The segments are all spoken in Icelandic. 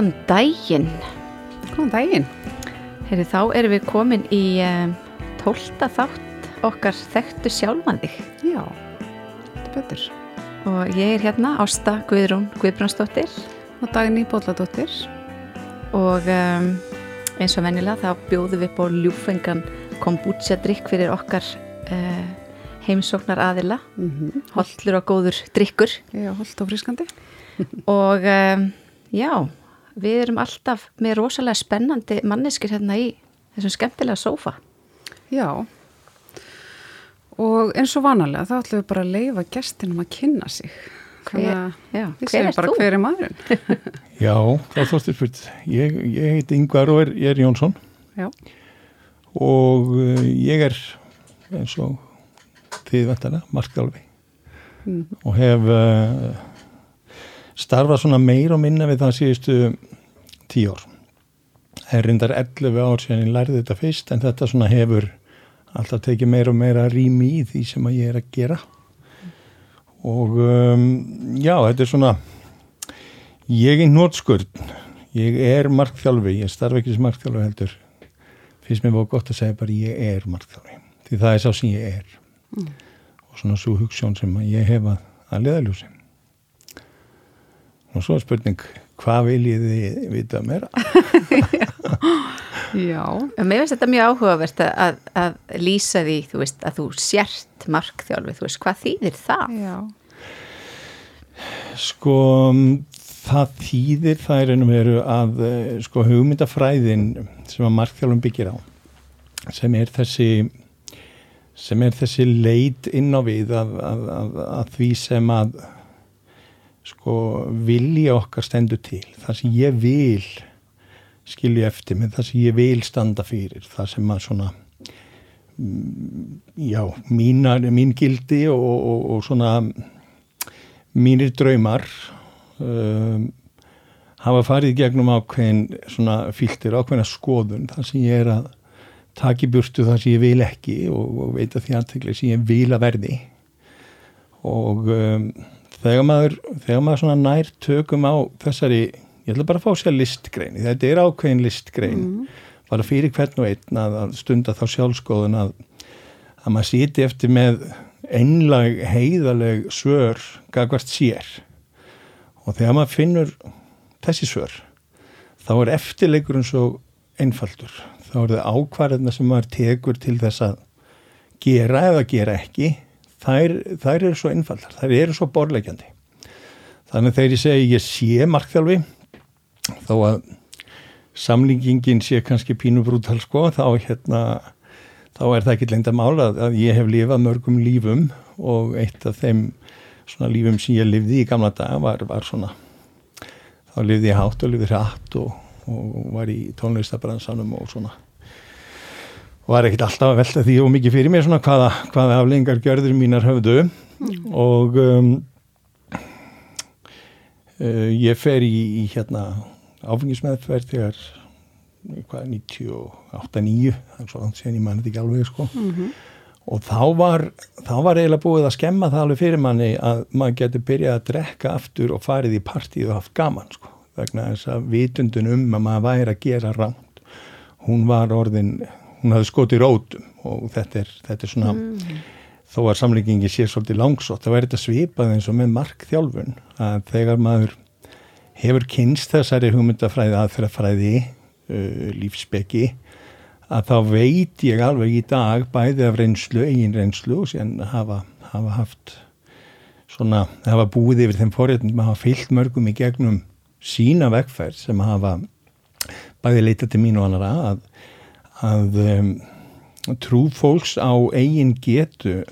Góðan daginn. Góðan daginn. Heyri, þá erum við komin í um, tólta þátt okkar þekktu sjálfan þig. Já, þetta er betur. Og ég er hérna Ásta Guðrún Guðbrandsdóttir Og Dagný Bóladóttir. og um, eins og venjulega þá bjóðum við á ljúfengan kombucha drikk fyrir okkar uh, heimsóknar aðila. Mm -hmm. Hollur og góður drikkur. Já, holdt og frískandi. Og um, já, við erum alltaf með rosalega spennandi manneskir hérna í þessum skemmtilega sófa. Já. Og eins og vanalega þá ætlum við bara að leifa gestinum að kynna sig. Hver, já, hver er bara þú? hver er maðurinn. Já, það þóttir spurt. Ég, ég heiti Yngvar og er, ég er Jónsson Já. og uh, ég er eins og þið vettana, markþjálfi Mm. og hef uh, starfað svona meir og minna við það síðustu tíu ár. Það er reyndar 11 ár síðan ég lærði þetta fyrst en þetta svona hefur alltaf tekið meira og meira rými í því sem ég er að gera og um, já, þetta er svona Ég er nótskurn, ég er markþjálfi, ég starf ekki sem markþjálfi heldur. Fyrst mér var gott að segja bara ég er markþjálfi, því það er sá sem ég er. Og svona svo hugssjón sem ég hef að, leðaljósi. Og svo er spurning, hvað viljið þið vita meira? Já. Mér finnst þetta mjög áhugavert að, að, að lýsa því, þú veist, að þú sért markþjálfi, þú veist, hvað þýðir það? Já. Sko, það þýðir það er ennum veru að eh, sko hugmyndafræðin sem að markþjálfum byggir á, sem er þessi sem er þessi leit inn á við að, að, að, að því sem að sko vilja okkar stendur til. Það sem ég vil skilja eftir með það sem ég vil standa fyrir það sem að svona mm, já, mínar, mín gildi og, og, og svona mínir draumar um, hafa farið gegnum ákveðin svona fíltir, ákveðina skoðun. Þar sem ég er að taka í burtu það sem ég vil ekki og, og veita því aðtekli sem ég vil að verði. Og um, þegar maður þegar maður nær tökum á þessari, ég ætla bara að fá sér listgrein þetta er ákveðin listgrein. Bara fyrir hvern og einn að, að stunda þá sjálfskoðun að að maður siti eftir með einlag heiðaleg svör gagvart sér. Og þegar maður finnur þessi svör þá er eftirleikurinn svo einfaldur. Þá er það ákvarðina sem maður tekur til þess að gera eða gera ekki þær, þær eru svo einfaldar, þær eru svo borlegjandi þannig þegar ég segi ég sé markþjálfi þó að samlingingin sé kannski pínu brútal sko þá hérna þá er það ekki lengt að mála að ég hef lifað mörgum lífum og eitt af þeim svona lífum sem ég lifði í gamla dag var, var svona þá lifði ég hátt og lifði hratt og, og var í tónlistabransanum og svona var ekkert alltaf að velta því og mikið fyrir mér svona hvaða, hvaða aflengar gjörður mínar höfðu. Og um, uh, ég fer í, í hérna áfengismeðferð þegar hvað, 98-9 það er svo langt síðan ég mann þetta ekki alveg sko. Og þá var þá var eiginlega búið að skemma það alveg fyrir manni að maður getur byrjað að drekka aftur og farið í partíð og haft gaman sko. Vegna þess að vitundun um að maður væri að gera ránt hún var orðin hún hafði skotið rótum og þetta er, þetta er svona þó að samlíkingi sé svolítið langsótt þá er þetta svipað eins og með markþjálfun að þegar maður hefur kynst þessari hugmyndafræði aðferðafræði uh, lífsbeki að þá veit ég alveg í dag bæði af reynslu, eigin reynslu og síðan hafa, hafa haft svona, hafa búið yfir þeim forréttundum að hafa fyllt mörgum í gegnum sína vegferð sem hafa bæði leitað til mín og annara að, að um, trú fólks á eigin getu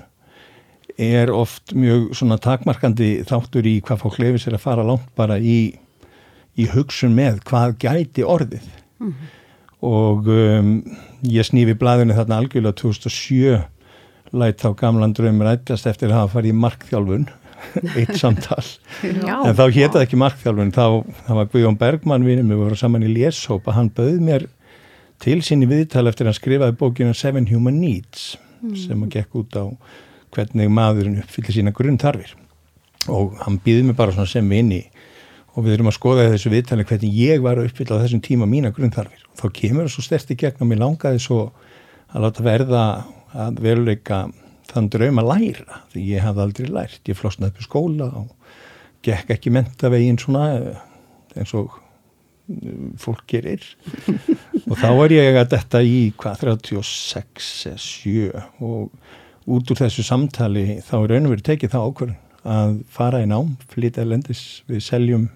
er oft mjög svona takmarkandi þáttur í hvað fólk lefur sér að fara langt bara í, í hugsun með hvað gæti orðið. Og um, ég snífi blæðinu þarna algjörlega 2007 læt þá gamlan draum rættast eftir að hafa farið í markþjálfun eitt samtal. Já. en þá hétt það ekki markþjálfun þá, þá var Guðjón Bergmann vinum við vorum saman í leshópa, hann bauð mér til sinni viðtal eftir að hann skrifaði bókinu Seven Human Needs sem að gekk út á hvernig maðurinn uppfyllir sína grunntarfir og hann býði mig bara svona sem vini og við erum að skoða í þessu viðtali hvernig ég var að uppfylla á þessum tíma mína grunnþarfir. Og þá kemur það svo sterti gegn og mér langaði svo að láta verða að veruleika þann draum að læra því ég hafði aldrei lært, ég flosnaði upp í skóla og gekk ekki mentavegin svona eh, eins og fólk gerir. Og þá er ég að detta í hvað 36 eða 7 og út úr þessu samtali þá er raun og verið tekið það ákvörðin að fara í nám, flytja lendis við seljum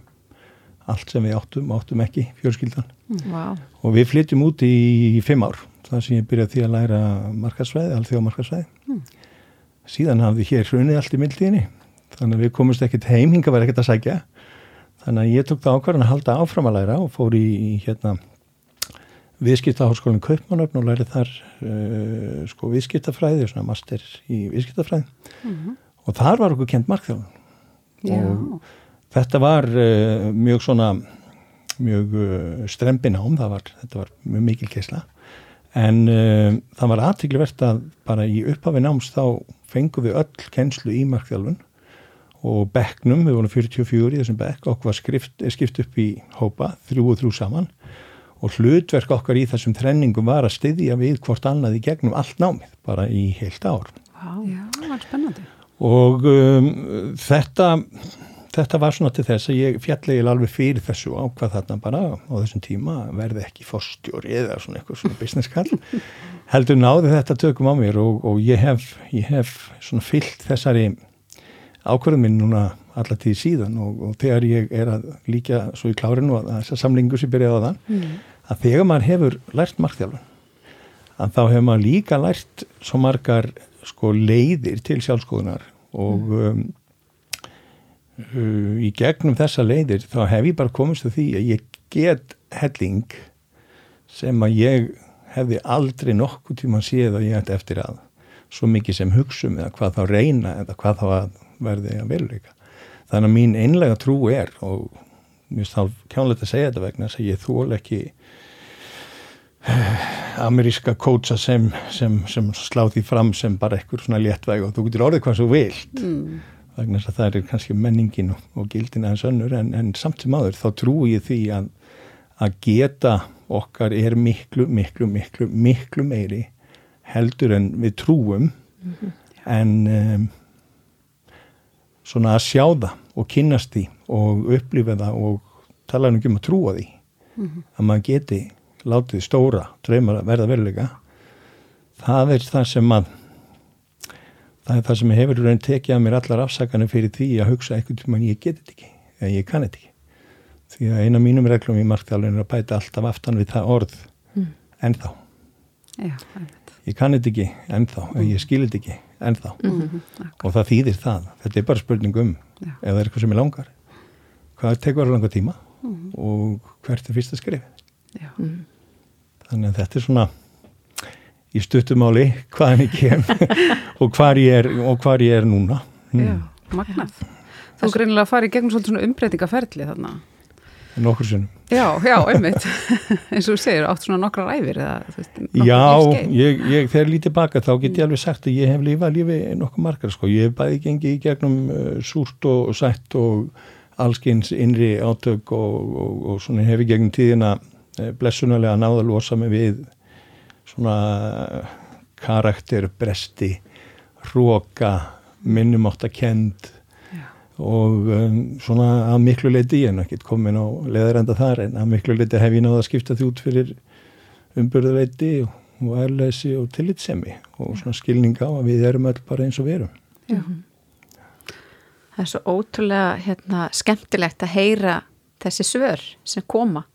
allt sem við áttum, áttum ekki fjölskyldan. Wow. og við flytjum út í, í fimm ár. Þar sem ég byrjaði því að læra markasvæði, allþjóða markasvæði mm. síðan hafði hér hrunið allt í mildtíðinni þannig að við komumst ekkert heim, hinga var ekkert að sækja þannig að ég tók það ákvarðan að halda áfram að læra og fór í, hérna viðskiptaháskólinn Kaupmannöfn og lærið þar uh, sko viðskiptafræði, svona master í viðskiptafræði. Mm -hmm. og þar var okkur kent markþjóðan og þetta var uh, mjög svona mjög uh, strempin ám, það var, þetta var mjög mikil keisla. En það var aðtíkluvert að bara í upphafi náms þá fengum við öll kennslu í markþjálfun og bekknum, við vorum 44 í þessum bekk, okkur var skrift, skipt upp í hópa, þrjú og þrjú saman og hlutverk okkar í þessum trenningum var að styðja við hvort annað í gegnum allt námið, bara í heilt ár. Wow. Já, það var spennandi. Og um, þetta, þetta var svona til þess að ég fjallegil alveg fyrir þessu ákvað þarna bara á þessum tíma verði ekki fórstjóri eða svona eitthvað svona business call. Heldur náði þetta tökum á mér og, og ég hef, ég hef svona fyllt þessari ákvörðum minn núna alla tíð síðan og, og þegar ég er að líka svo í klárinu að þessar samlingu sem byrjaði á þann mm. að þegar maður hefur lært markþjálfun að þá hefur maður líka lært svo margar sko leiðir til sjálfskoðunar og mm. um, uh, í gegnum þessa leiðir þá hef ég bara komist til því að ég get helling sem að ég hefði aldrei nokkuð tíma séð að ég ætti eftir að svo mikið sem hugsum eða hvað þá reyna eða hvað þá að verði að veruleika. Þannig að mín einlega trú er og mér finnst þá kjánlegt að segja þetta vegna þess að ég þól ekki eh, ameríska kótsa sem, sem, sem slá því fram sem bara ekkur svona léttvæg og þú getur orðið hvað svo vilt mm. vegna þess að það er kannski menningin og, og gildin aðeins önnur en, en samt sem aður þá trú ég því að, að geta okkar er miklu, miklu, miklu, miklu meiri heldur en við trúum mm -hmm. en um, svona að sjá það og kynast því og upplifa það og tala um að trúa því mm -hmm. að maður geti látið stóra draumar að verða veruleika það er það sem að það er það sem hefur raun tekið að mér allar afsakanum fyrir því að hugsa eitthvað maður ég geti þetta ekki eða ég kann þetta ekki því að eina mínum reglum í markþjálfinu er að bæta alltaf aftan við það orð mm. ennþá Já, ég kann þetta ekki ennþá mm. ég skil þetta ekki ennþá mm -hmm. og það þýðir það, þetta er bara spurning um Já. ef það er eitthvað sem er langar hvað tekur að langa tíma mm -hmm. og hvert er fyrsta skrif mm. þannig að þetta er svona í stuttumáli hvaðan ég kem og hvar ég ég er núna Já, mm. magnað Þú greinilega farið gegnum svona umbreytingaferðli þarna nokkur sinnum. Já, já, einmitt. Eins og þú segir, átt svona nokkrar æfir eða, veist, Já, ég, ég, þegar lítið baka þá get ég alveg sagt að ég hef lifað lífið nokkuð margar, sko, ég hef bæði gengið í gegnum uh, súrt og, sætt og allskyns innri átök og, og, og svona hef ég gegnum tíðina uh, blessunarlega náða að losa mig við svona karakterbresti hróka, minnumáttakend og um, svona að miklu leiti ég er ekki komin á leðarenda þar en að miklu leiti hef ég náða að skipta því út fyrir umbyrðuveiti og, og ærleysi og tillitsemi og svona skilninga á að við erum öll bara eins og við erum. Já. Það er svo ótrúlega hérna, skemmtilegt að heyra þessi svör sem koma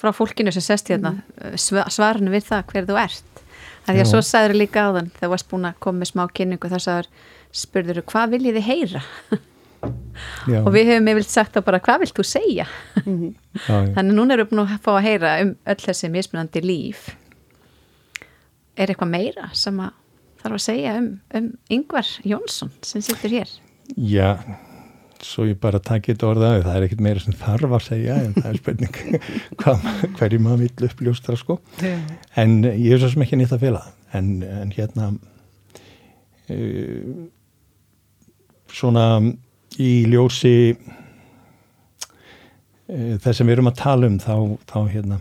frá fólkinu sem sest hérna mm. svarinu við það hver þú ert. Það er því að svo sagður líka á þann þegar þú varst búin að koma með smá kynningu þá sagður spurður þú hvað viljið þið heyra Já. og við hefum yfirlt sagt að bara hvað vilt þú segja mhm. já, já. þannig núna erum við búin að fá að heyra um öll þessi mismunandi líf er eitthvað meira sem að þarf að segja um, um Yngvar Jónsson sem sittur hér Já, svo ég bara takk eitt orðaði, það er ekkit meira sem þarf að segja en það er spurning hverju maður vill uppljóstra sko en ég er svo sem ekki nýtt að fela en, en hérna uh, svona í ljósi e, þess sem við erum að tala um þá, þá hérna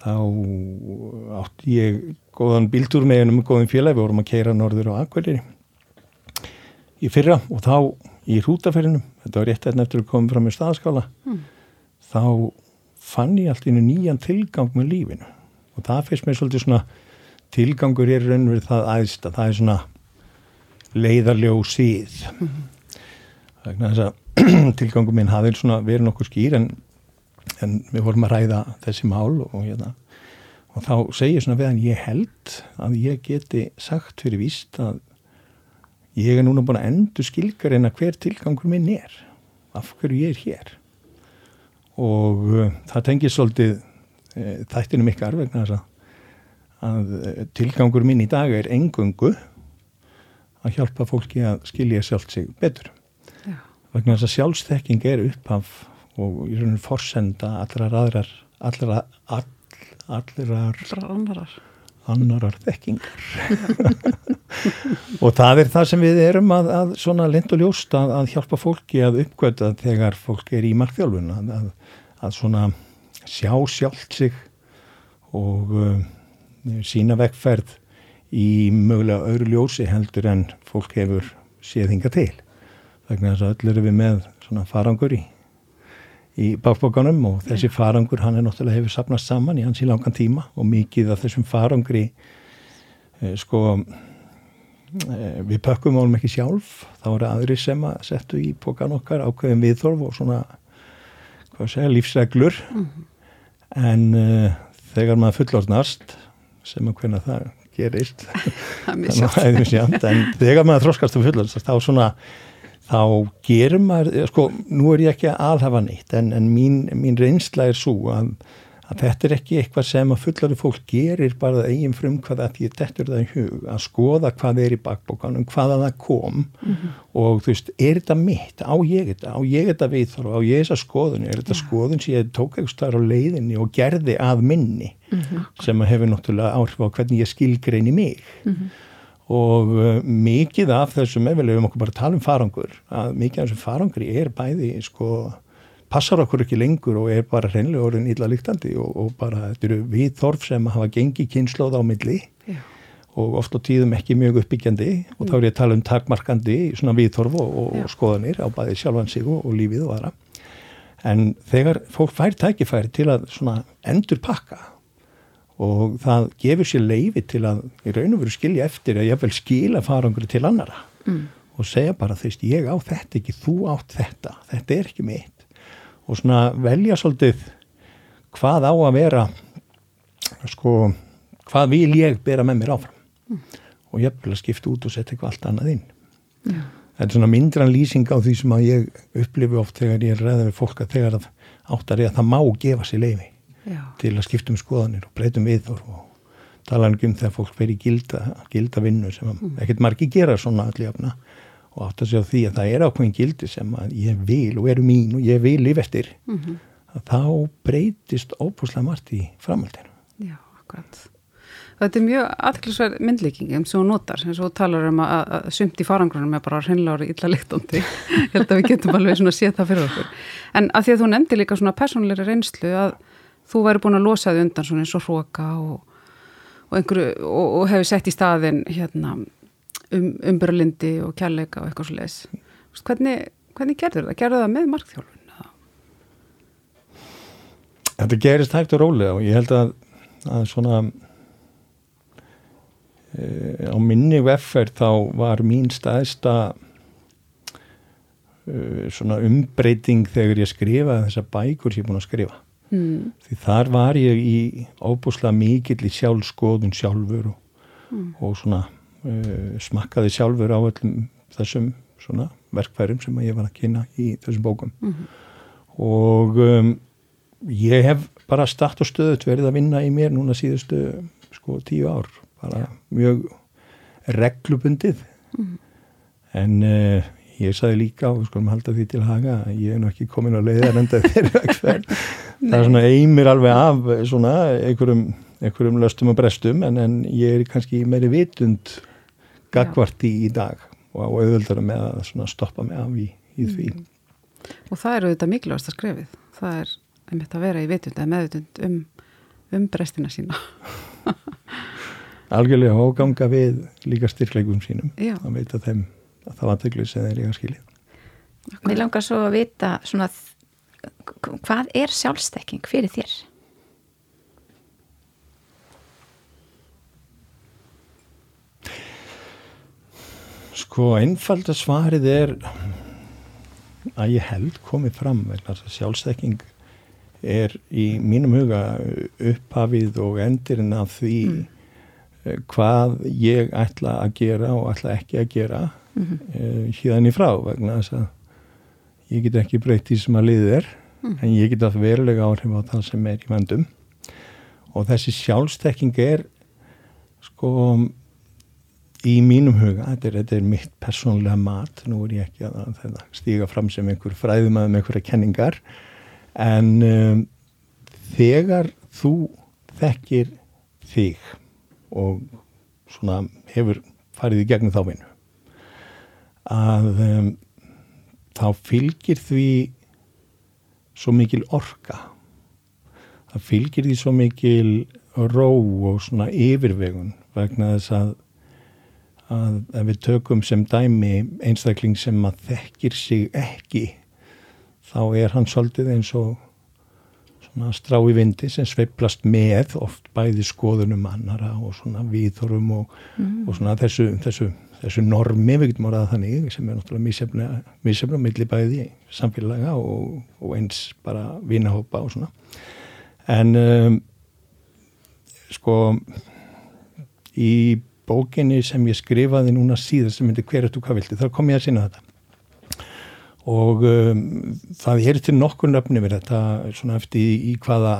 þá átti ég góðan bíltúr með einum góðum félag, við vorum að keira norður á Akvælir í fyrra og þá í hrútaferðinum þetta var rétt eftir eftir að koma fram með staðskála Mm. þá fann ég allt innu nýjan tilgang með lífinu. Og það fyrst mér svolítið svona tilgangur er raunverið það aðst að það er svona leiðarljó síð vegna þess að tilgangur minn hafði svona verið nokkuð skýr en, en við vorum að ræða þessi mál og, hérna, og þá segi ég svona við hann ég held að ég geti sagt fyrir víst að ég er núna búin að endur skilgar en að hver tilgangur minn er af hverju ég er hér. Og uh, það tengir svolítið uh, þættinu mikkar vegna þess að, að uh, tilgangur minn í dag er engungu að hjálpa fólki að skilja sjálft sig betur Já. vegna þess að sjálfsþekking er upphaf og í rauninu forsenda allrar aðrar allra, all, allrar Allra annarar. annarar þekkingar og það er það sem við erum að, að svona lind og ljóst að, að hjálpa fólki að uppgöta þegar fólk er í markþjálfun að, að svona sjá sjálft sig og uh, sína vekkferð í mögulega öðru ljósi heldur en fólk hefur séð hinga til. Þess að öll eru við með svona farangur í í bakbókanum og þessi farangur hann er náttúrulega hefur sapnast saman í hans í langan tíma og mikið af þessum farangri eh, sko eh, við pökkum álum ekki sjálf. Þá eru aðri sem að settu í pókan okkar ákveðin viðþorf og svona hvað segja, lífsreglur. En eh, þegar maður fullorðnast sem að hvernig Það er er misjafnt, en þegar maður þroskast og fullorðnast þá svona þá gerir maður, sko, nú er ég ekki að alhafa neitt, en, en mín, mín reynsla er svo að, að þetta er ekki eitthvað sem að fullari fólk gerir bara eigin frum hvað að því þetta er það í hug, að skoða hvað er í bakbókanum, hvaða það kom og þú veist, er þetta mitt? Á ég þetta, á ég þetta viðþorf á ég þessa skoðun, er þetta skoðun sem ég tók eitthvað staðar á leiðinni og gerði að minni sem að hefur náttúrulega áhrif á hvernig ég skilgreini mig? Og uh, mikið af þessum ef við lefum okkur bara að tala um farangur að mikið af þessum farangri er bæði sko, passar okkur ekki lengur og er bara hreinlega orðin illa líktandi og, og bara þetta eru við þorf sem hafa gengið kynnslóð á milli Já. og oft á tíðum ekki mjög uppbyggjandi og þá er ég að tala um takmarkandi svona viðþorf og, og, og skoðanir á bæði sjálfan sig og, og lífið og aðra en þegar fólk fær tækifæri til að svona endur pakka og það gefur sér leifi til að í raun og veru skilja eftir að ég vil skila farangur til annara Mm. og segja bara þeist ég á þetta ekki, þú átt þetta, þetta er ekki mitt og svona velja svolítið hvað á að vera sko, hvað vil ég bera með mér áfram og ég vil skipta út og setja eitthvað allt annað inn Já. þetta er svona myndran lýsing á því sem að ég upplifi oft þegar ég er ræða við fólk að þegar að áttar ég að það má gefa sér leifi Já. til að skipta um skoðanir og breytum viðþorf og tala um þegar fólk fer í gilda, gilda vinnu sem mm. ekkert margi gera svona allir jafna og átt að segja því að það er ákveðin gildi sem að ég vil og eru mín og ég vil lifa eftir Mhm. að þá breytist óbúslega margt í framhaldinu. Já, akkurat. Þetta er mjög aðklisverð myndlíking sem þú notar, sem þú talar um að, að sumt í farangrunum er bara hreinlega orðið illa lyktandi. Ég held að við getum alveg svona séð það fyrir okkur. En að því að þú nefndi líka svona persónleiri reynslu að þú væri búin að losa þig undan svona eins og hróka og, og, og, og hefur sett í staðin hérna, um, umbröðlindi og kærleika og eitthvað svo leis. Hvernig, hvernig gerður það? Gerður það með markþjálfun? Þetta gerist hægt og rólega og ég held að, að svona e, á minni veffer þá var mín staðista e, svona umbreyting þegar ég skrifaði þessa bækur sem ég er búin að skrifa. Mm. Því þar var ég í óbúslega mikill í sjálfskoðun sjálfur og, Mm. og svona smakkaði sjálfur á öllum þessum svona verkfærum sem ég var að kynna í þessum bókum. Mhm. Og um, ég hef bara start og stöðut verið að vinna í mér núna síðustu sko tíu ár. Bara mjög reglubundið. Mhm. En uh, ég sagði líka og skulum halda því til haga að ég er nú ekki komin á leiðar enda þeirri vegferð. það er svona eimir alveg af svona einhverjum, einhverjum löstum og brestum en, en ég er kannski meiri vitund gagvart í, í dag og, auðvöldara með að stoppa mig af í, í því. og það eru þetta mikilvægast að skrefið það er einmitt að vera í vitund eða meðvitund um, um brestina sína algjörlega áganga við líka styrklegum sínum Já. að veita þeim að það var töklu sem þeir eiga skilið Mér langar svo að vita svona hvað er sjálfstekking fyrir þér? Sko einfalda svarið er að ég held komið fram vegna að sjálfstekking er í mínum huga upphafið og endirinn af því mm. hvað ég ætla að gera og ætla ekki að gera mm -hmm. híðan í frá vegna þess að ég get ekki breytt því sem að liðið er mm. en ég get að verulega áhrif á það sem er í vandum og þessi sjálfstekking er sko í mínum huga, þetta er, þetta er mitt persónlega mat, nú er ég ekki að, að stíga fram sem einhver fræðumæð með einhverja kenningar en um, þegar þú þekkir þig og svona hefur farið í gegnum þá vinnu að um, þá fylgir því svo mikil orka það fylgir því svo mikil ró og svona yfirvegun vegna þess að að ef við tökum sem dæmi einstakling sem að þekkir sig ekki þá er hann svolítið eins og svona strá í vindi sem sveiplast með oft bæði skoðunum annara og svona viðþorum og, mm. og svona þessu, þessu, þessu normi við getum orðað þannig sem er náttúrulega mísefna milli bæði samfélaga og, og eins bara vinahópa og svona en um, sko í bókinni sem ég skrifaði núna síðan sem myndi hver eftir hvað vilti, þar kom ég að sinna þetta. Og um, það er til nokkur nöfni við þetta svona eftir í, í hvaða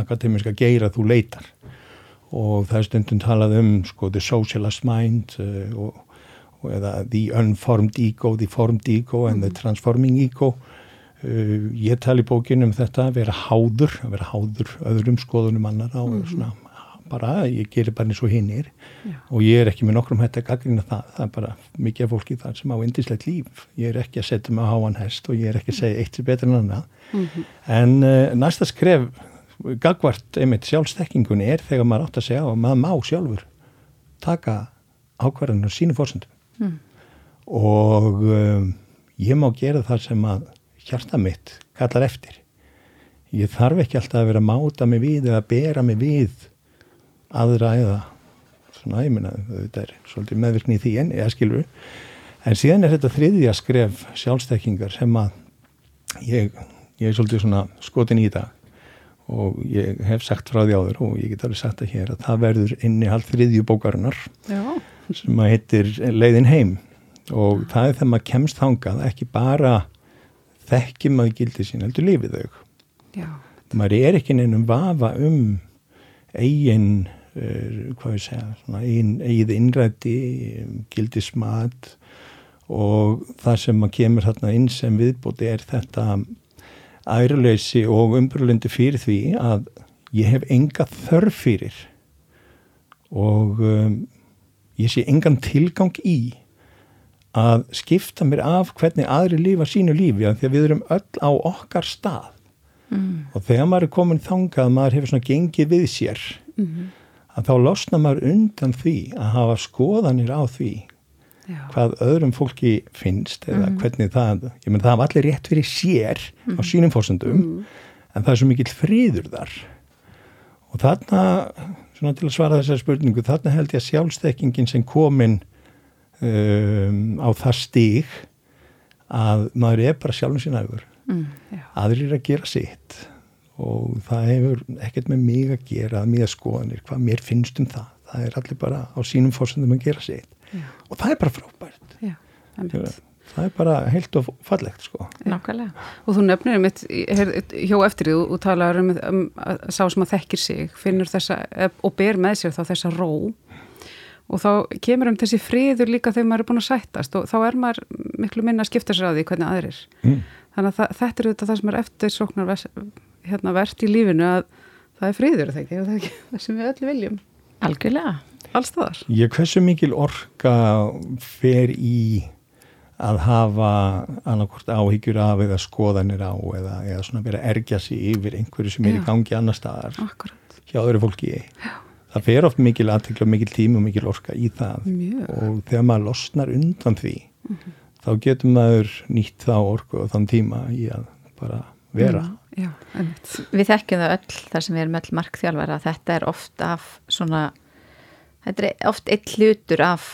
akademiska geira þú leitar. Og það er stundum talað um sko the socialist mind uh, og, og eða the unformed ego, the formed ego and the transforming ego. Uh, ég tali bókin um þetta að vera háður, að vera háður öðrum skoðunum annara og mm -hmm. svona bara, ég gerir bara eins og hinnir og ég er ekki með nokkrum hætti að gaggrina það, það er bara mikið af fólki þar sem á indislegt líf, ég er ekki að setja mig á háan hest og ég er ekki að segja eitt sem betur en annað, mm -hmm. en uh, næsta skref, gagvart einmitt sjálfstekkingunni er þegar maður átt að segja og maður má sjálfur taka ákvarðan og sínu fórsendum mm. og um, ég má gera það sem að hjarta mitt kallar eftir. Ég þarf ekki alltaf að vera að máta mig við eða bera mig við aðra eða svona, ég minna, þetta er svolítið meðvirkni í því en ég skilur en síðan er þetta þriðja skref sjálfstekkingar sem að ég, ég er svolítið svona skotin í það og ég hef sagt frá því áður og ég get alveg sagt það hér að það verður inni hald þriðju bókarinnar Já. sem að heitir leiðin heim og það er þegar maður kemst þangað ekki bara þekkjum að gildi sín heldur lífið þau Já. maður er ekki nefnum vafa um eigin hvað ég segja, svona ein, eigið innrætti, gildismat og það sem að kemur þarna inn sem viðbúti er þetta æruleysi og umbrúlendi fyrir því að ég hef enga þörf fyrir og um, ég sé engan tilgang í að skipta mér af hvernig aðri lífa sínu lífi að því að við erum öll á okkar stað. Mm. og þegar maður er komin þangað maður hefur svona gengið við sér. Mm -hmm að þá losna maður undan því að hafa skoðanir á því Já. hvað öðrum fólki finnst eða mm. hvernig það, ég menn það hafa allir rétt fyrir sér mm. á sínum fórsendum mm. en það er svo mikill fríður þar og þarna svona til að svara þessari spurningu þarna held ég að sjálfstekkingin sem komin um, á það stík að maður er bara sjálfum sín aður aðrir að gera sitt og það hefur ekkert með mig að gera að mér skoðanir, hvað mér finnst um það. Það er allir bara á sínum fórsendum að gera sér og það er bara frábært. Já, það er bara heilt og fallegt sko. Nákvæmlega, og þú nefnir um eitt hjá eftir því og talaður um, um að sá sem að þekkir sig finnur þessa, og ber með sér þá þessa ró. Og þá kemur um þessi friður líka þegar maður er búin að sættast og þá er maður miklu minna að skipta sér á því hvernig aðrir. Mm. þannig að þetta er auðvitað það sem er eftir sóknar hérna, verðt í lífinu að það er friður það ekki, það er ekki það sem við öll viljum? Algjörlega, allstaðar ég hversu mikil orka fer í að hafa annarkort áhyggjur af eða skoðanir á eða, eða svona vera að ergja sig yfir einhverju sem er Já. í gangi annar staðar Akkurat, hjá öðru fólki? Það fer oft mikil aðtekla mikil tími og mikil orka í það. Mjög. Og þegar maður losnar undan því þá getur maður nýtt þá orku og þann tíma í að bara vera Já, Við þekkjum það öll þar sem við erum öll markþjálfara að þetta er oft af svona þetta er oft eitt hlutur af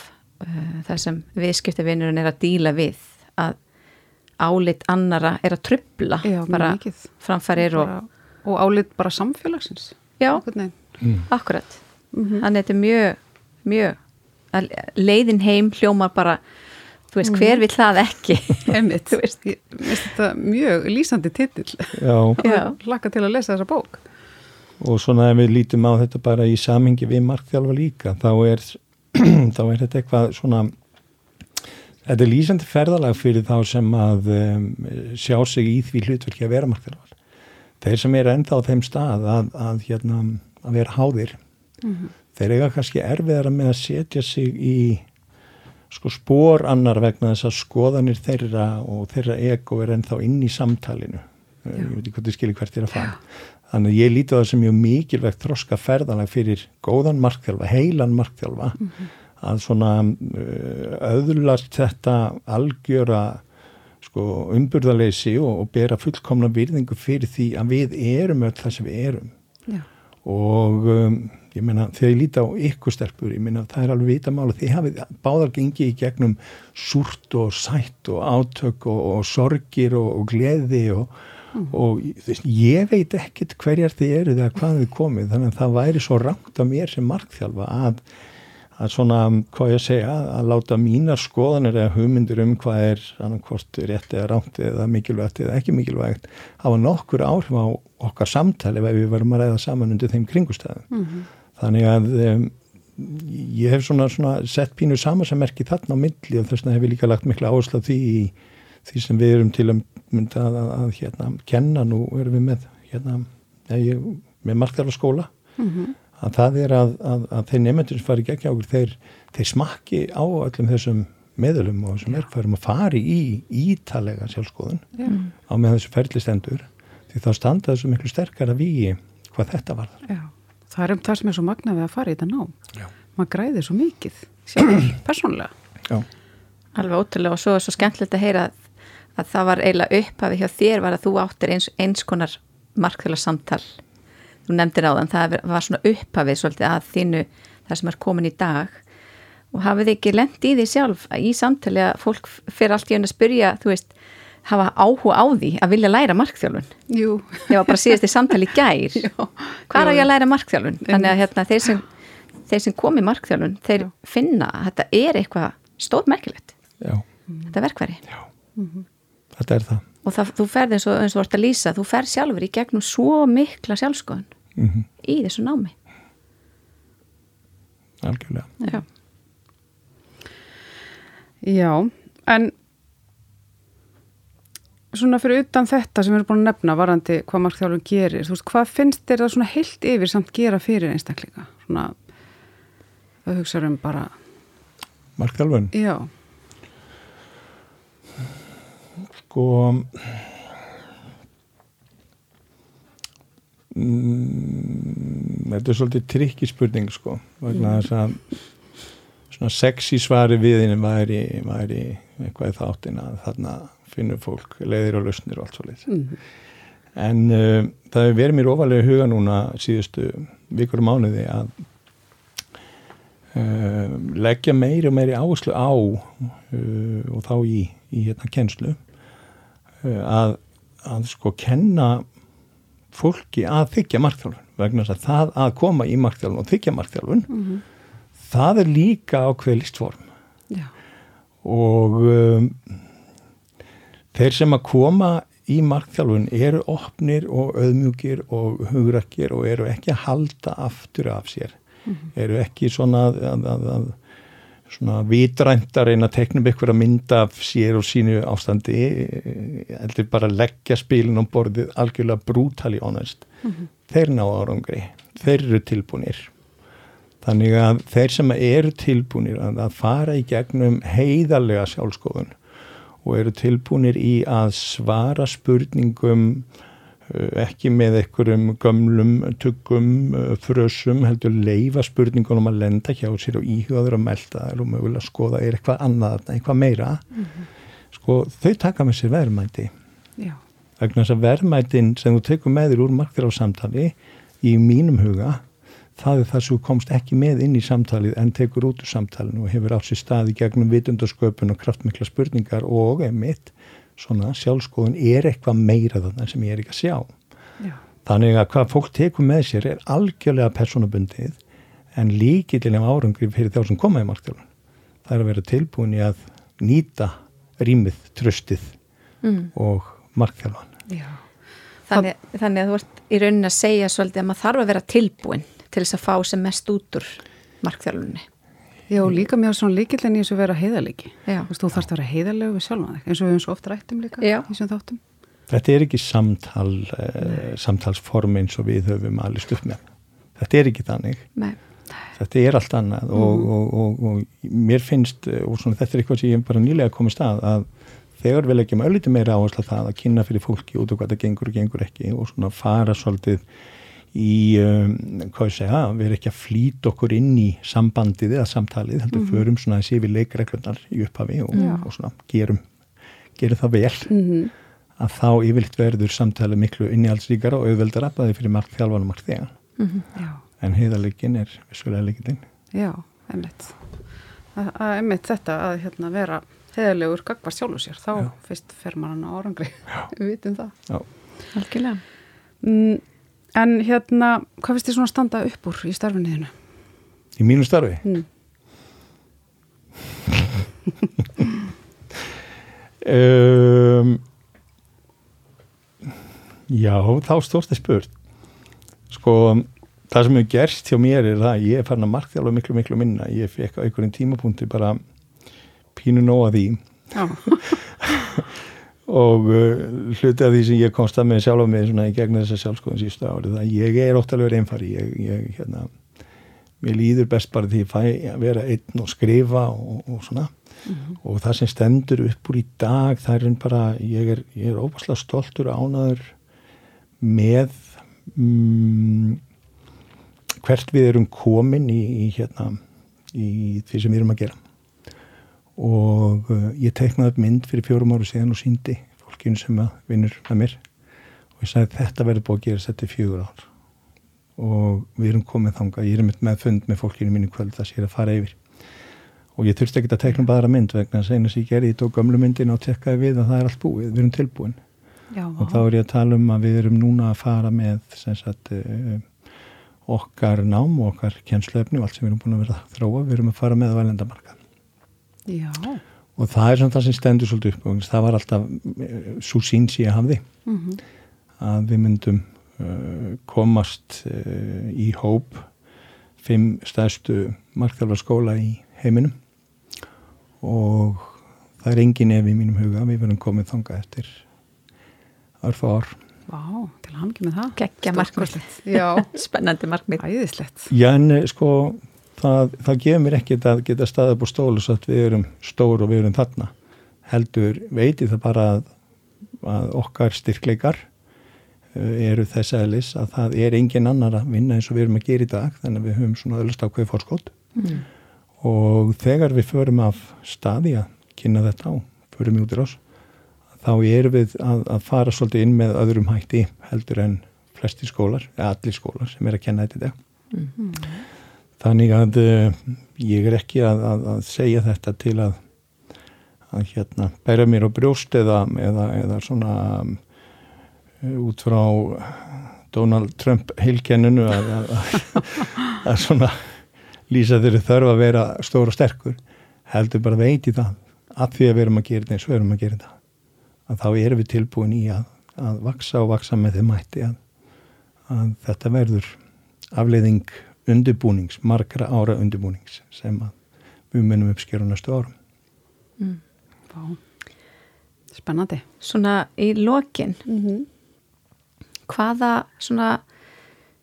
uh, það sem viðskiptavinurinn er að díla við að álit annara er að trubla Já, bara mikið. framfærir og bara, og álit bara samfélagsins já, veginn. akkurat þannig þetta er mjög, mjög að leiðin heim hljómar bara þú veist, hver vill það ekki? Veist. Ég veist þetta mjög lýsandi titill. Laka til að lesa þessa bók. Og svona ef við lítum á þetta bara í samingi við markþjálfa líka þá er, þá er þetta eitthvað svona þetta er lýsandi ferðalag fyrir þá sem að um, sjá sig í því hlutverki að vera markþjálfar þeir sem eru ennþá á þeim stað að, að, hérna, að vera háðir þeir eiga kannski erfiðara með að setja sig í sko spór annar vegna þess að skoðanir þeirra og þeirra ego er ennþá inn í samtalinu. Ég veit ekki hvað þið skilir hvert er að fara. Þannig að ég líti á það sem mjög mikilvægt þroska ferðalag fyrir góðan markþjálfa heilan markþjálfa að svona uh, öðlast þetta algjöra sko umburðaleysi og, og bera fullkomna virðingu fyrir því að við erum öll það sem við erum. Já, og um, ég meina þegar ég líti á ykkur stelpur, ég meina það er alveg vita mála því hafið báðar gengið í gegnum súrt og sætt og átök og, og sorgir og, og gleði og, og þú veist, ég veit ekkit hverjar þið eru þegar hvað þið komið þannig að það væri svo rangt af mér sem markþjálfa að að svona, hvað ég að segja, að láta mínar skoðanir eða hugmyndir um hvað er annarkvort rétt eða rámt eða mikilvægt eða ekki mikilvægt hafa nokkur áhrif á okkar samtali ef við verum að ræða saman undir þeim kringustæðum. Þannig að um, ég hef svona, svona sett pínu samansammerki þarna á milli og þess vegna hef ég líka lagt mikla áherslu á því í því sem við erum til að mynda að, að, að hérna, kenna. Nú erum við með hérna, ég, með markþjálfarskóla að það er að, að, þeir nefnendur sem fari gegn okkur, þeir, þeir smakki á öllum þessum meðlum og þessum verkfærum að fari í ítalega sjálfskoðun já, á með þessu ferlistendur því þá standa þessu miklu sterkara vígi hvað þetta var já Það er um það sem er svo magnað við að fara í þetta nám. Já. Maður græðir svo mikið sjálf, persónlega alveg ótrúlega og svo er svo skemmtilegt að heyra að, að það var eiginlega upphafi hjá þér var að þú áttir eins, eins konar markþjóla samtal. Þú nefndir á þann, það var svona upphafið svolítið að þínu það sem er komin í dag. Og hafið þið ekki lent í því sjálf í samtali að fólk fyrir allt í einu að spyrja þú veist, hafa áhuga á því að vilja læra markþjálfun. Jú, ég var bara síðast í samtali gær hvað er ég að læra markþjálfun? Þannig að hérna, þeir sem, þeir sem komi markþjálfun þeir Já. finna að þetta er eitthvað stór merkilegt já, þetta er verkværi já Þetta er það. Og það, þú ferð eins og, eins og vart að lýsa þú ferð sjálfur í gegnum svo mikla sjálfskoðun mm í þessu námi. Algjörlega. Já, já. En svona fyrir utan þetta sem við erum búin að nefna varandi hvað markþjálfun gerir, þú veist, hvað finnst þér það svona heilt yfir samt gera fyrir einstaklinga? Svona, það hugsa um bara, Markþjálfun, já, sko mm, þetta er svolítið trikki spurning sko vegna þess að svona sexy svari við henni væri, væri eitthvað í þáttin að þarna finnur fólk leiðir og lausnir og allt svo leið en uh, það hefur verið mér ofalega huga núna síðustu vikur og mánuði að uh, leggja meiri og meiri áherslu á uh, og þá í, í hérna kennslu uh, að, að sko kenna fólki að þykja markþjálfun. Vegna þess að það að koma í markþjálfun og þykja markþjálfun það er líka ákveð listform. Já, og um, þeir sem að koma í markþjálfun eru opnir og auðmjúkir og hugrakkir og eru ekki að halda aftur af sér. Eru ekki svona að, að, að, svona vitrænt að reyna að tekna upp eitthvað að mynda af sér og sínu ástandi heldur bara að leggja spilin á borðið algjörlega brutally honest. Þeir ná árangri. Þeir eru tilbúnir. Þannig að þeir sem eru tilbúnir að, að fara í gegnum heiðarlega sjálfskoðun og eru tilbúinir í að svara spurningum uh, ekki með einhverjum gömlum tuggum uh, frösum heldur leifa spurningunum að lenda hjá sér og íhugaður að melda og mögulega skoða er eitthvað annað, eitthvað meira. Sko þau taka með sér verðmæti. Vegna þess að verðmætin sem þú tekur með þér úr markþjálf samtali í mínum huga það er það sem komst ekki með inn í samtalið en tekur út úr samtalinu og hefur átt sér staði gegnum vitundarsköpun og kraftmikla spurningar og emitt svona sjálfskoðun er eitthvað meira þarna sem ég er ekki að sjá. Já. Þannig að hvað fólk tekur með sér er algjörlega personabundið en líkillin af árangri fyrir þá sem koma í markþjálfun. Það er að vera tilbúin í að nýta rýmið, tröstið mm. og markþjálfan. Já. þannig, þannig að þú ert í rauninni að segja svolítið að maður þarf að vera tilbúin til þess að fá sem mest út úr markþjálfunni Já, og líka mjög svona líkillin í þessu að vera heiðalegi. Þú þarfst að vera heiðalegu við sjálfan þig, eins og við höfum svo oft rættum líka Já. í þessum þáttum. Þetta er ekki samtal, uh, samtalsform eins og við höfum alveg stupp með. Þetta er ekki þannig. Nei. Þetta er allt annað og, og, og, og mér finnst, eh, og svona, þetta er eitthvað sem ég bara nýlega komið stað, að þegar við leggjum ölliti meira áherslu á það að kynna fyrir fólki út og hvað það gengur og gengur ekki og svona fara svolítið í, um, hvað ég segja, við erum ekki að flýta okkur inn í sambandið eða samtalið, heldur förum svona að sé við leikreglunar í upphafi og, Já. og svona gerum, gerum það vel Mm að þá yfirleitt verður samtalið miklu innihaldsríkara og auðveldar að fyrir mark þjálfanum mark þegar. Já. En heiðarleikin er vissulega leikindin. Já, einmitt. Að, einmitt þetta að hérna, vera heiðalegur gagvar sjálfu sér, þá Já. fyrst fer hann á árangri. Við vitum það. Já. algjörlega Mm, en hérna, hvað finnst þið svona standa upp úr í starfinu þínu? Í mínu starfi? Mm. Um, já, þá stóðst það spurt. Sko, það sem hefur gerst hjá mér er það að ég er farin að markþjálfa miklu, miklu minna. Ég fekk á einhverjum tímapunkti bara pínu nóg að því Já, og uh, hluti af því sem ég komst að með sjálf með svona í gegnum þessa sjálfskoðun sístu árið það að ég er óttalega einfari. Ég, ég hérna mér líður best bara því að vera einn og skrifa og, og svona. Og það sem stendur upp úr í dag það er bara, ég er, ég er óbúslega stoltur ánaður með mm, hvert við erum komin í, í hérna í því sem við erum að gera og uh, ég teiknaði upp mynd fyrir fjórum áru síðan og síndi fólkinu sem að vinnur með mér. Og ég sagði þetta verður búið að gera þetta í fjögur ár. Og við erum komið þangað, ég er með, fund með fólkinu mínu kvöld það sé að fara yfir. Og ég þurfti ekki að teikna bara mynd vegna þess að einu sem ég gerði, ég tók gömlu myndin og tekkaði við að það er allt búið, við erum tilbúin. Já, og þá er ég að tala um að við erum núna að fara með sagt, uh, okkar nám og okkar kjenslefni og allt sem við erum búin að vera að þróa, við erum að fara með vælendamarkað já, og það er samt það sem stendur svolítið upp og það var alltaf svo sín sem ég hafði. Mm að við myndum uh, komast uh, í hóp fimm stærstu markþjálfarskóla í heiminum. Og það er engin ef í mínum huga við verðum komið þangað eftir örfa ár. Vá, til að hamngi með það. geggja markmið. Stórkostlegt. Já, spennandi markmið. Æðislegt. Já en eh, sko það, það gefur mér ekkert að geta staðið upp á stólu svo að við erum stór og við erum þarna heldur veiti það bara að, að okkar styrkleikar eh, eru þess aðlis að það er engin annar að vinna eins og við erum að gera í dag þannig að við höfum svona öllust ákveði fórskótt mm. og þegar við förum af staði að kynna þetta á, förum út í rás þá erum við að, að fara svolítið inn með öðrum hætti heldur en flesti skólar, allir skólar sem er að kenna þetta í dag Mm. Þannig að uh, ég er ekki að, að, að segja þetta til að, að hérna, bæra mér á brjóst eða, eða, eða svona um, út frá Donald Trump heilkenninu að, svona lýsa þeirri þörf að vera stór og sterkur. Heldur bara veit í það. Að því að við erum að gera þetta eins og við erum að gera þetta. Að þá erum við tilbúin í að, vaksa og vaksa með þeim mætti að þetta verður afleiðing undirbúnings, margra ára undirbúnings sem við munum uppskera á næstu árum. Mm. Spennandi. svona í lokin hvaða svona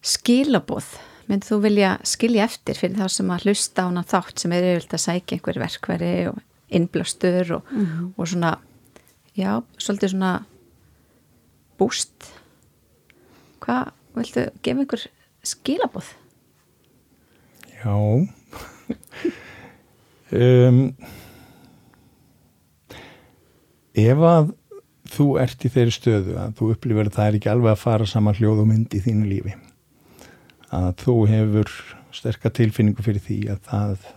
skilaboð myndið þú vilja skilja eftir fyrir þá sem að hlusta á hana þátt sem er yfirlega að sækja einhver verkveri og innblástur og, og svona já, svolítið svona búst hvað, viltu gefa ykkur skilabóð? Já. Um, Ef að þú ert í þeirri stöðu að þú upplifir að það er ekki alveg að fara saman hljóð og mynd í þínu lífi að þú hefur sterka tilfinningu fyrir því að það,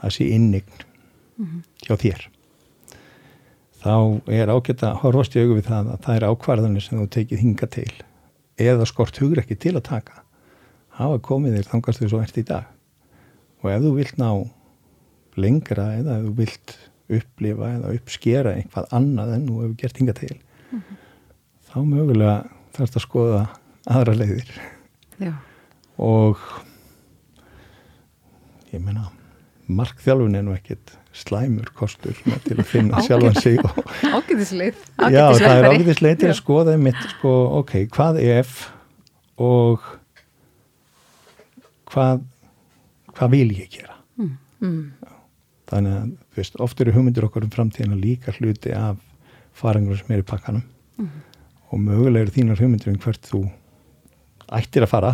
það sé innign hjá þér þá er ágætt að horfast í augu við það að það er ákvarðanir sem þú tekið hinga til eða skort hugur ekki til að taka hafa komið þér þangast þú svo ert í dag. Og ef þú vilt ná lengra eða ef þú vilt upplifa eða uppskera eitthvað annað en þú hefur gert hinga til þá mögulega þarf þetta að skoða aðra leiðir. Já, og ég meina markþjálfun er nú ekkit slæmur kostur til að finna sjálfan sig ágæðisleið. Já, það er ágætislega til að skoða einmitt, sko, ok, hvað ef og hvað hvað vil ég gera? Mm. þannig að, veist, oft eru hugmyndir okkur um framtíðina líka hluti af farangur sem er í pakkanum. Og mögulega eru þínar hugmyndir um hvert þú ættir að fara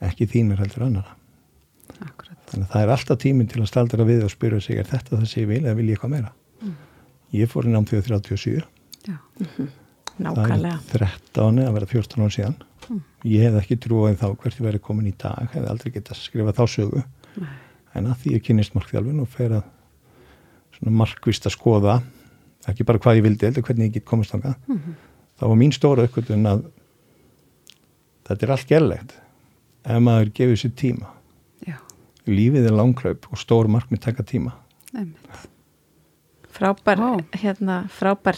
ekki þínar heldur annara Akkurat. þannig að það er alltaf tíminn til að staldra við og spyrja sig, er þetta það sem ég vil eða vil ég eitthvað meira? Ég fór í námþjóð 37 Já, Nákvæmlega. Það er 13 að vera 14 ára síðan. Ég hef ekki trúið þá hvert ég verið komin í dag, hef aldrei getað skrifað þá sögu. En að því ég kynist markþjálfun og fer að svona markvist að skoða, ekki bara hvað ég vildi, heldur hvernig ég get komast þangað. þá var mín stóra uppgötun að þetta er allt gerlegt ef maður gefur sér tíma. já, Lífið er langklaup og stór markmið taka tíma. einmitt. Frábær, Vá. hérna, frábær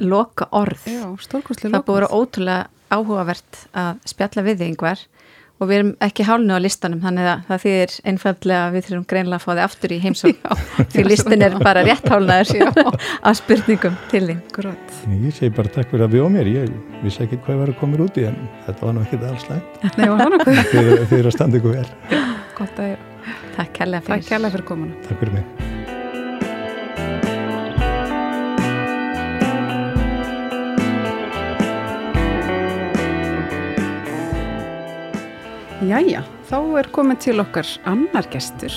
loka orð. Já, Það búið að vera ótrúlega áhugavert að spjalla við þig yngvar og við erum ekki hálnu á listanum þannig að það þýðir einfallega við þurfum greinlega að fá þig aftur í heimsók því listin er bara rétt hálnaður af spurningum til. Akkurat. Ég segi bara takk fyrir að bjóða mér. Ég vissi ekki hvað var að koma út í en þetta var nú ekki alls? Þið þið eru að standa ykkur vel. Takk Takk fyrir. fyrir komuna. Takk fyrir mig. Jæja, þá er komið til okkar annar gestur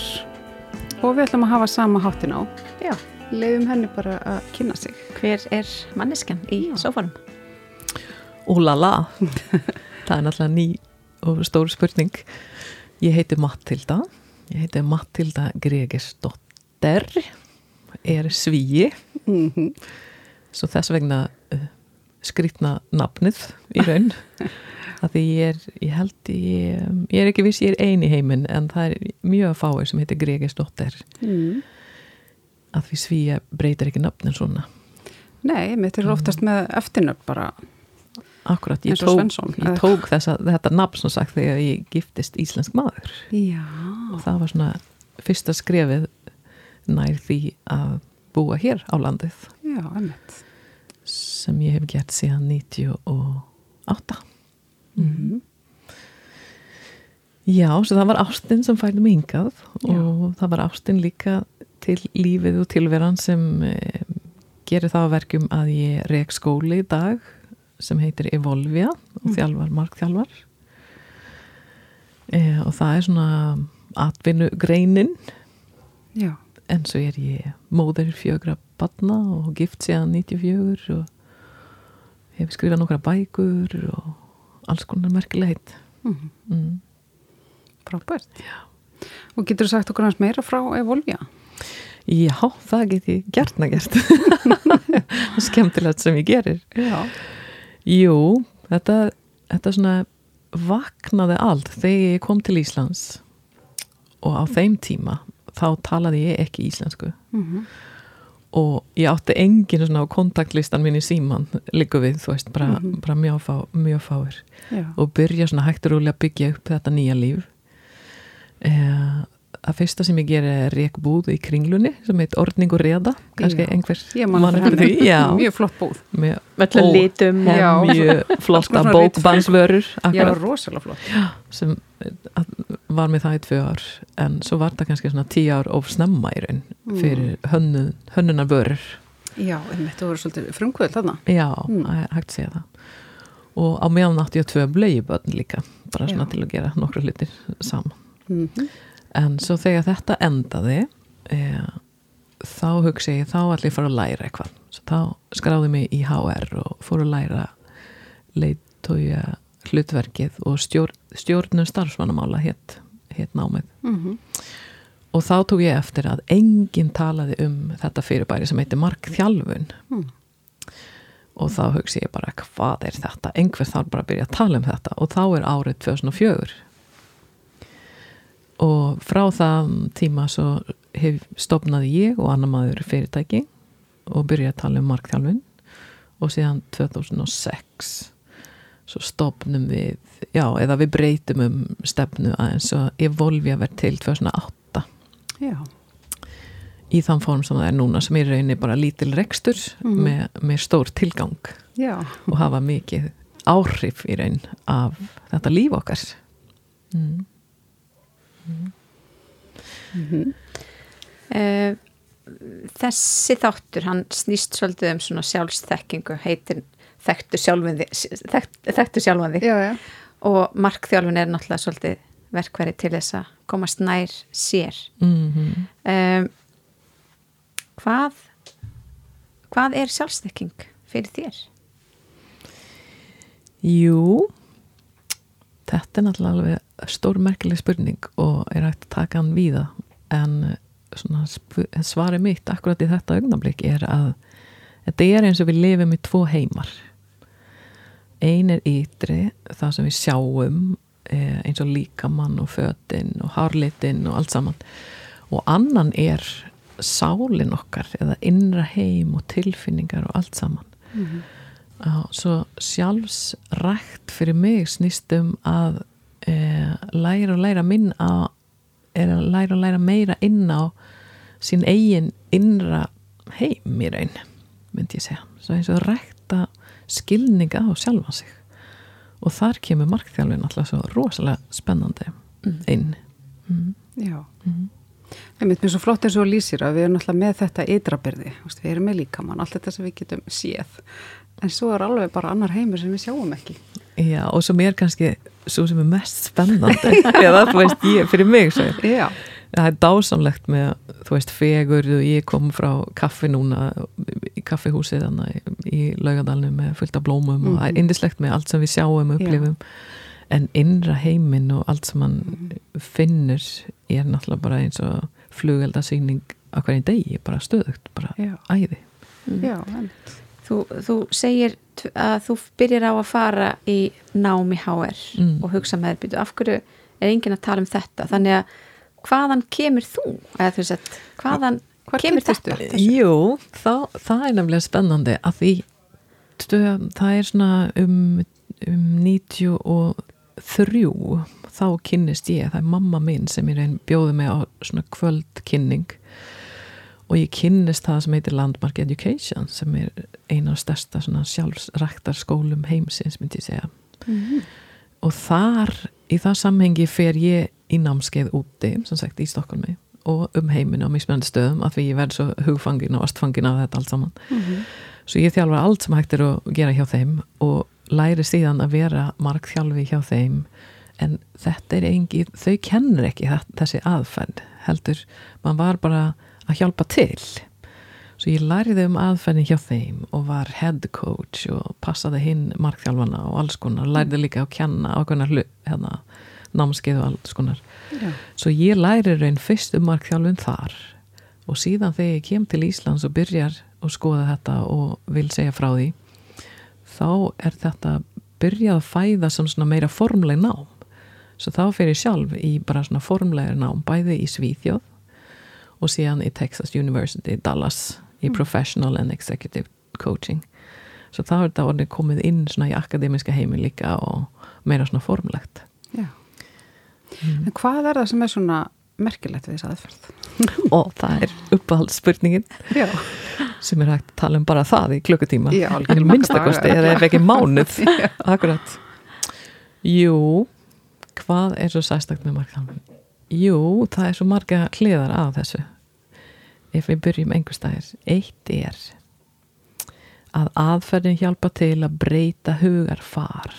og við ætlum að hafa sama háttin á. Já, Leifum henni bara að kynna sig. hver er manneskan í sófanum? Úlala, það er náttúrulega ný og stór spurning. Ég heiti Mattilda, ég heiti Mattilda Gregesdotter, er svíi, Mm svo þess vegna uh, skrýtna nafnið í raun. að því ég er, ég held, ég, ég er ekki viss, ég er ein í heiminn, en það er mjög fáir sem heitir Gregesdotter, -hmm. að því svíi breytir ekki nafnin svona. Nei, mitt er oftast með eftirnöfn bara. Akkurat, ég tók, Svensson, ég tók þessa, þetta nafn sem sagt þegar ég giftist íslensk maður. Já. og það var svona fyrsta skrefið nær því að búa hér á landið Já, sem ég hef gert síðan 98 Mm Já, svo það var ástin sem mig hingað og það var ástin líka til lífið og tilveran sem e, gerir það að verkum að ég rek skóli í dag sem heitir Evolvia og þjálfar, markþjálfar. E, og það er svona atvinnu greinin Já. en svo er ég móður fjögra batna og gift síðan 94 og hef skrifað nokkra bækur og alls konar merkilegt Mm mm. Frábært. Og getur þú sagt okkur hans meira frá Evolvia? Já, það get ég gertna gert skemmtilegt sem ég gerir Já. Jú, þetta, þetta svona vaknaði allt þegar ég kom til Íslands og á þeim tíma þá talaði ég ekki íslensku Mm og ég átti engin svona á kontaktlistan minn í síman líka við, þú veist, bara, bara mjög, fá, mjög fáir. Já. og byrja svona hægt og rúlega byggja upp þetta nýja líf. Eh, að fyrsta sem ég geri er rekbúð í kringlunni sem heit Ordning og Reda kannski Já. einhver Mjög flott búð. Öllum litum og- mjög flotta flott. sem að- var með það í tvö ár en svo var það kannski svona tíu ár of snemma í raun fyrir hönnun, hönnunar vörur Já, þú voru svolítið frumkvöld þarna. Já, Mm. hægt að segja það og á meðan átti ég tvö blegjubötn líka bara svona Já. til að gera nokkru hlutir saman Mm en svo þegar þetta endaði e, þá hugsa ég þá allir fara að læra eitthvað. Svo þá skráði mig í HR og fór að læra leitója hlutverkið og stjórn, stjórnum starfsmannamála hétt hét námið. -hmm. og þá tók ég eftir að enginn talaði um þetta fyrirbæri sem heitir markþjálfun. Mm. og þá hugsi ég bara hvað er þetta, einhver þarf bara að byrja að tala um þetta. Og þá er árið 2004 og frá það tíma svo hef, stopnaði ég og annar maður fyrirtæki og byrjaði að tala um markþjálfun. Og síðan 2006 svo stopnum við já, eða við breytum um stefnu aðeins. Og Evolvia verð til 2008 Já, í þann form sem það er núna sem er rauninni bara lítil rekstur Mhm. með, með stór tilgang. Já, og hafa mikið áhrif í raun af þetta líf okkar. Mm. Eh, þessi þáttur hann snýst svolítið um svona sjálfsþekkingu heitir þekktu sjálfandi þekkt, þekktu sjálfandi já, já. og markþjálfun er náttúrulega svolítið verkværi til þess að komast nær sér. Mm um, hvað hvað er sjálfsþekking fyrir þér? Jú þetta er náttúrulega alveg stórmerkileg spurning og er hægt að taka hann víða. En svarið mitt akkurat í þetta augnablik er að þetta er eins og við lifum í tvo heimar. Ein er ytri það sem við sjáum eh, eins og líkamann og fötin og hárlitin og allt saman. Og annan er sálin okkar eða innra heim og tilfinningar og allt saman. Já, svo sjálfsrækt fyrir mig snýst um að e, læra og læra minn að er að læra og læra meira inn á sín eigin innra heim í raun myndi ég segja, svo eins og rækta skilninga á sjálfa sig. Og þar kemur markþjálfin alltaf svo rosalega spennandi inn. Mm. Já. Einmitt, mér er svo flott eins og lýsir að við erum alltaf með þetta ydrabyrði, við erum með líkamann, allt þetta sem við getum séð, en svo er alveg bara annar heimur sem við sjáum ekki. Já, og sem er kannski svo sem er mest spennandi. Eða þú veist, ég, fyrir mig Já, það er dásamlegt með, þú veist, fegur ég kom frá kaffi núna í kaffihúsið þannig í laugadalinu með fullt af blómum og það er indislegt með allt sem við sjáum, upplifum. En innra heiminn og allt sem hann finnur er náttúrulega bara eins og flugeldasýning á hverjum degi, bara stöðugt, bara Já. æði. Já, einmitt. Þú, þú segir að þú byrjar á að fara í nám í HR Mm. og hugsa með þér, byrju, af hverju er enginn að tala um þetta, þannig að hvaðan kemur þú, eða þú veist hvaðan Hvar kemur þetta? þú? Jú, þá, það er nefnilega spennandi að því það er svona um, um 93 þá kynnist ég, það er mamma mín sem ég reyn bjóði mig á svona kvöldkynning og ég kynnist það sem heitir Landmark Education sem er eina af stærsta svona sjálfsræktar skólum heimsins myndi ég segja. Og þar í það samhengi fer ég í námskeið úti sem sagt í Stokkólmi og um heiminu á mismunandi stöðum af því ég verð svo hugfangin og astfangin af þetta allt saman. Svo ég þjálfur allt sem hægt er að gera hjá þeim og læri síðan að vera markþjálfi hjá þeim. En þetta er engi, þau kennur ekki þessi aðferð heldur, mann var bara að hjálpa til. Svo ég læriði um aðferðin hjá þeim og var head coach og passaði hinn markþjálfana og alls konar, læriði líka að kenna ákveðnar hérna, námskeið og alls konar. Já. svo ég læri raun fyrst um markþjálfun þar og síðan þegar ég kem til Íslands og byrjar og skoða þetta og vil segja frá því þá er þetta byrjað að fæða sem svona meira formleg nám. Svo þá fyrir sjálf í bara svona formlegir nám bæði í Svíþjóð og síðan í Texas University Dallas í Professional and Executive Coaching. Svo þá er þetta orðið komið inn svona í akademiska heimi líka og meira svona formlegt. Já. En hvað er það sem er svona merkilegt við þess aðferð? og það er uppáhaldsspurningin. Sem er hægt að tala um bara það í klukkutíma. Já, marga minnstakosti eða ef ekki mánuð. Akkurat. Jú, hvað er svo sæstakt með markþjálfun? Jú, það er svo marga hliðar að þessu. Ef við byrjum einhver staðir eitt er að aðferðin hjálpa til að breyta hugarfar.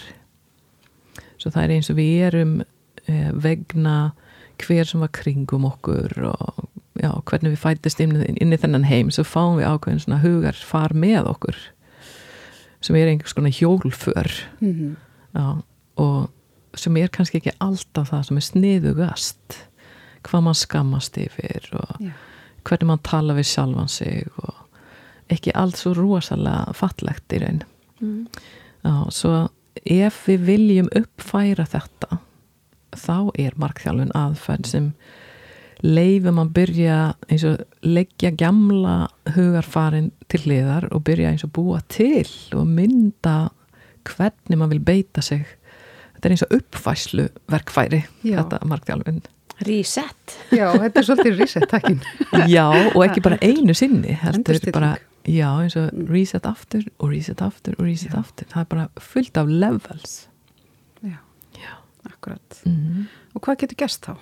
Svo það er eins og við erum eh, vegna hver sem var kringum okkur og já, hvernig við fætist inn, inn í þennan heim svo fáum við ákveðin svona hugarfar með okkur sem er einhvers konar hjólför. Mhm. já, og sem er kannski ekki alltaf það sem er sniðugast hvað mann skammast yfir og Já. hvernig mann tala við sjálfan sig og ekki allt svo rosalega fallegt í raun Mm. Svo ef við viljum uppfæra þetta þá er markþjálfun aðferð sem leifum að byrja eins og leggja gamla hugarfarin til hliðar og byrja eins og búa til og mynda hvernig maður vil beita sig þetta er eins og uppfæslu verkfæri Já. þetta markþjálfun Reset Já, þetta er svolítið reset-takkin. Já, og ekki bara einu sinni bara, já, eins og reset aftur og reset aftur og reset aftur það er bara fullt af levels Já, Já. akkurat. mm. Og hvað getur gerst þá?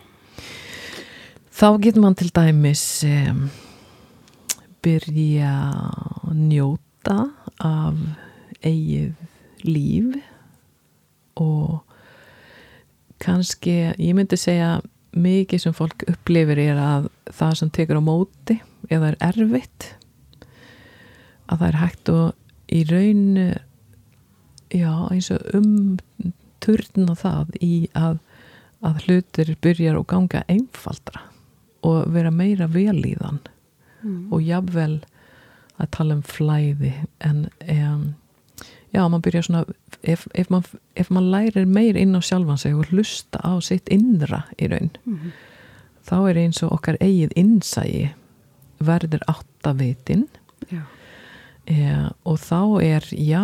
Þá getur mann til dæmis um, byrja að njóta af eigið líf og kannski, ég myndi segja mikið sem fólk upplifir er að það sem tekur á móti eða er erfitt að það er hægt og í raun já, eins og um turna það í að, að hlutir byrjar og ganga einfaldra og vera meira velíðan Mm. og jafnvel að tala um flæði en um, já, maður byrja svona ef, ef, ef maður lærir meir inn á sjálfan sig og hlusta á sitt innra í raun Mhm. þá er eins og okkar eigið innsægi verður áttavitin. E, og þá er já,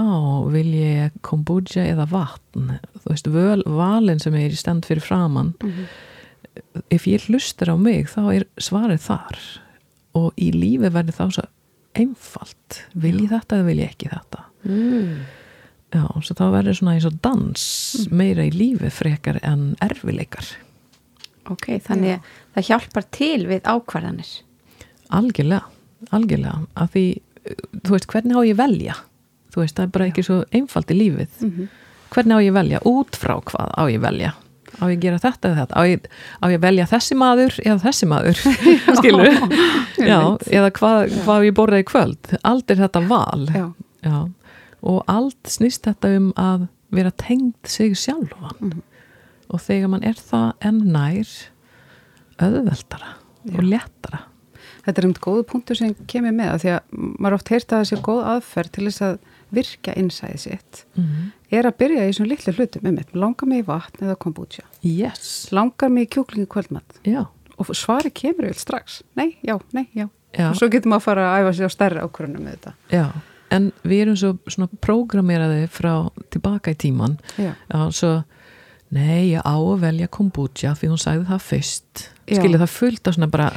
vil ég kombucha eða vatn? Þú veist, völ, valin sem er í stand fyrir framann Mhm. ef ég hlustar á mig þá er svarið þar. Og í lífi verður þá svo einfalt. Vil ég þetta eða vil ég ekki þetta mm. já, svo þá verður svona eins og dans meira í lífi frekar en erfileikar. Ok, þannig að það hjálpar til við ákvarðanir. Algjörlega, algjörlega. Af því, uh, þú veist, hvernig á ég velja? Þú veist, það er bara ekki svo einfalt í lífið. Mhm. hvernig á ég velja, út frá hvað á ég velja? Á ég að gera þetta eða þetta? Á ég, á ég að velja þessi maður eða þessi maður? Skilur já, eða hvað, á ég borða í kvöld? Allt er þetta val. Já. Já. Og allt snýst þetta um að vera tengd sig sjálfan. Mhm. og þegar mann er það enn nær auðveldara og léttara. Þetta er um góðu punktur sem kemur með að því að maður oft heyrst að sé góð aðferð til þess að virka innsæði sitt. Mm er að byrja í svona litlu hlutum um eitt, langar mig í vatn eða kombucha yes, langar mig í kjúklingi kvöldmatt já, og svari kemur vel strax. Nei, já, nei, já, já, og svo getur maður að fara að æfa sig á stærri ákvörunum með þetta. Já en við erum svo svona prógrameraði frá tilbaka í tíman já, svo nei, ég á að velja kombucha því hún sagði það fyrst. Skilja það fullt af svona bara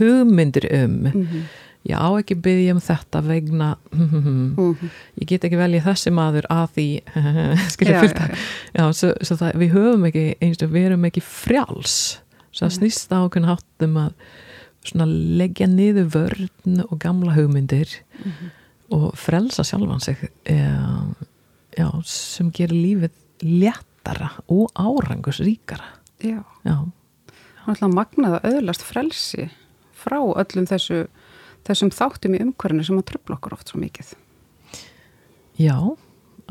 hugmyndir um mm ég á ekki byggja um þetta vegna -hmm. ég get ekki velja þessi maður að því. Skilja fullt af. já, svo, svo það, við höfum ekki eins og við erum ekki frjáls. Svo það snýst á okkur háttum að svona leggja niður vörn og gamla hugmyndir. Mhm. Og frelsa sjálfan sig já, já, sem gerir lífið léttara og árangus ríkara já, já, náttúrulega magnað að öðlast frelsi frá öllum þessu þessum þáttum í umhverfinu sem að tröfla okkur oft svo mikið. Já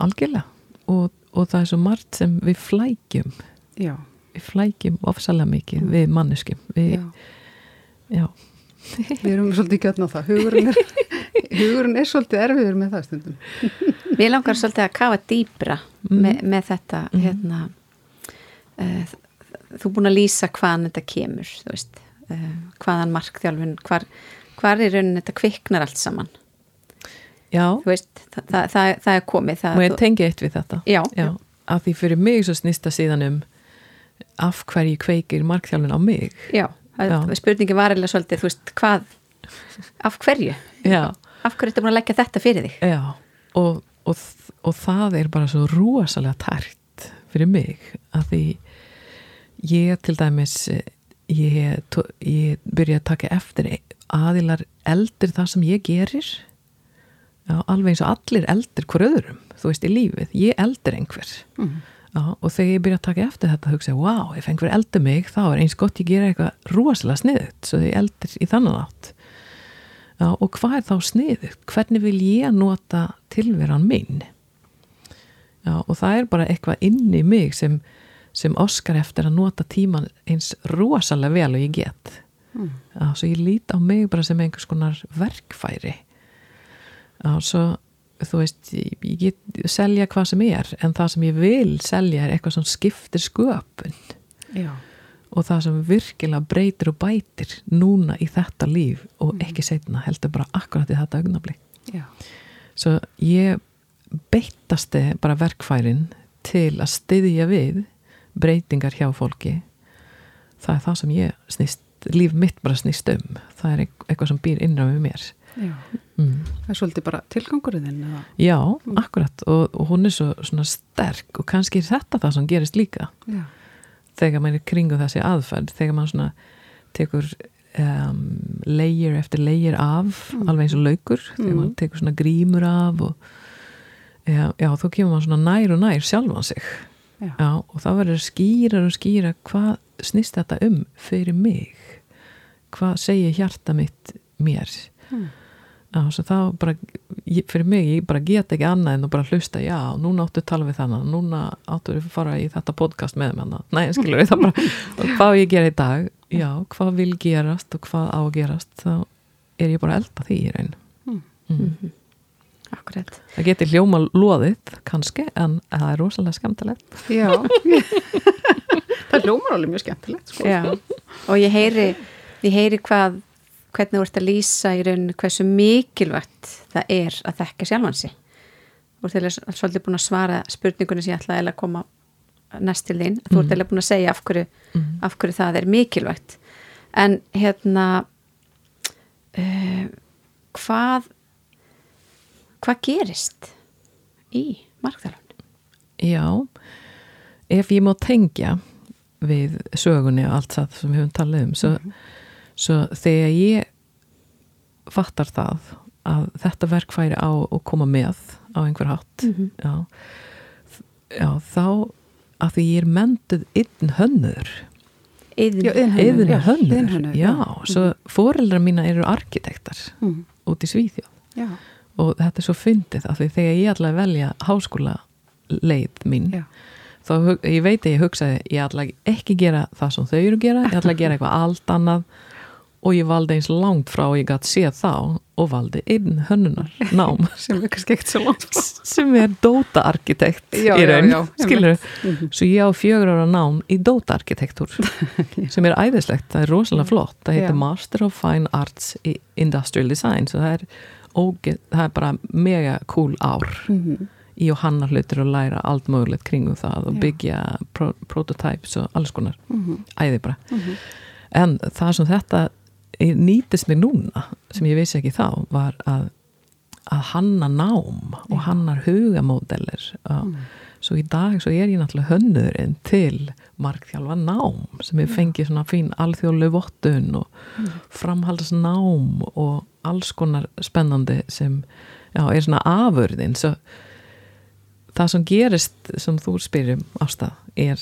algjörlega. Og, og það er svo margt sem við flækjum. Já, við flækjum ofsalega mikið við manneskjum. Við, já. já. Við erum svolítið gjötn á það. Hugurinn er, hugurinn er svolítið erfiður með það stundum. Mér langar svolítið að kafa dýbra Mhm. með, með þetta Mhm. hérna uh, þú er búin að lýsa hvaðan þetta kemur þú veist, uh, hvaðan markþjálfun hvar, hvar er raunin þetta kviknar allt saman. Já, þú veist, það, það, það, það er komið og ég tengi eitt við þetta? Já, já, að því fyrir mig svo snýst það síðan um af hverju kveikir markþjálfun á mig? Já, Já. spurningi var eða svolítið, þú veist, hvað af hverju, já, af hverju ertu búin að leggja þetta fyrir þig já og, og, og það er bara svo rosalega tært fyrir mig að því ég til dæmis ég, ég byrja að taka eftir aðilar eldir það sem ég gerir Já, alveg eins og allir eldir hver öðrum, þú veist, í lífið. Ég eldir einhver. Mhm. Já, og þegar ég byrja að taka eftir þetta, hugsa ég, wow, ef einhver eldir mig, þá er eins gott ég gera eitthvað rosalega sniðut, svo ég eldir í þannan átt. Já, og hvað er þá sniðut? Hvernig vil ég nota tilveran minn? Já, og það er bara eitthvað inn í mig sem, sem oskar eftir að nota tíman eins rosalega vel og ég get. Mm. Já, svo ég lít á mig bara sem einhvers konar verkfæri. Já, svo þú veist, ég, ég get selja hvað sem er, en það sem ég vil selja er eitthvað sem skiptir sköpun Já. og það sem virkilega breytir og bætir núna í þetta líf og ekki setna heldur bara akkurat í þetta augnablik. Já. Svo ég beittasti bara verkfærin til að styðja við breytingar hjá fólki það er það sem ég snýst líf mitt bara snýst um það er eitthvað sem býr innra með mér. Mm. Það er svolítið bara tilgangurinn? Já, akkurat og, og hún er svo sterk og kannski er þetta það sem gerist líka Já. þegar maður er kringu þessi aðferð þegar maður tekur um, layer eftir layer af alveg eins og laukur þegar Mm. maður tekur grímur af og já, já, þá kemur maður nær og nær sjálfan sig Já. já, og þá verður skýrar og skýra hvað snýst þetta um fyrir mig hvað segir hjarta mitt mér Mm. Þá bara, ég, fyrir mig, ég bara get ekki annað en að bara hlusta, já, núna áttu tala við þannig, núna áttu að fara í þetta podcast með mér, nei, skilur við það bara, hvað ég gera í dag, já, hvað vil gerast og hvað á að gerast, þá er ég bara elda því í raun. Mm. Mm. Akkurat. Það geti hljóma loðið, kannski, en það er rosalega skemmtilegt. Já. það hljómar alveg mjög skemmtilegt sko. Já, og ég heyri, ég heyri hvað, hvernig þú ert að lýsa í rauninu hversu mikilvægt það er að þekka sjálfansi. Þú ert eiginlega svolítið búin að svara spurningunni sem ég ætlaði að koma næst til þín. Þú ert eiginlega búin að segja af hverju, af hverju það er mikilvægt. En hérna, uh, hvað, hvað gerist í markþjálfun? Já, ef ég má tengja við sögunni og allt það sem við höfum talað um svo, svo þegar ég fattar það að þetta verk færi á að koma með á einhver hátt já, já, þá að því ég er mentuð inn hönnur já, hönnur, já, já. svo foreldrar mína eru arkitektar Mm. út í Svíþjóð Já. og þetta er svo fyndið af því þegar ég ætla að velja háskóla leið mín Já. þá ég veit að ég hugsaði ég ætla ekki gera það sem þau eru að gera ég ætla að gera eitthvað allt annað og ég valdi eins langt frá og ég gætt séð þá og valdi inn hönnunar nám sem er kannski ekkert svo langt frá. sem er Dóta arkitekt Já, í raun, skilur Mhm. svo ég á fjögur ára nám í Dóta arkitektúr sem er æðislegt, það er rosalega flott það heitir Já. Master of Fine Arts í Industrial Design svo það er, ógeð, það er bara mega cool ár Mhm. í og hanna hlutir og læra allt mögulegt kringum það og byggja pro prototypes og alls konar Mhm. æði bara Mhm. en það sem þetta nýtist mig núna sem ég vissi ekki þá var að, að hanna nám og hannar hugamódeller Mm. svo í dag svo er ég náttúrulega hönnurinn til markþjálfa nám sem ég fengi svona fín alþjóðlu vottun og framhaldsnám og alls konar spennandi sem já, er svona afurðin. Svo það sem gerist sem þú spyrum ástað er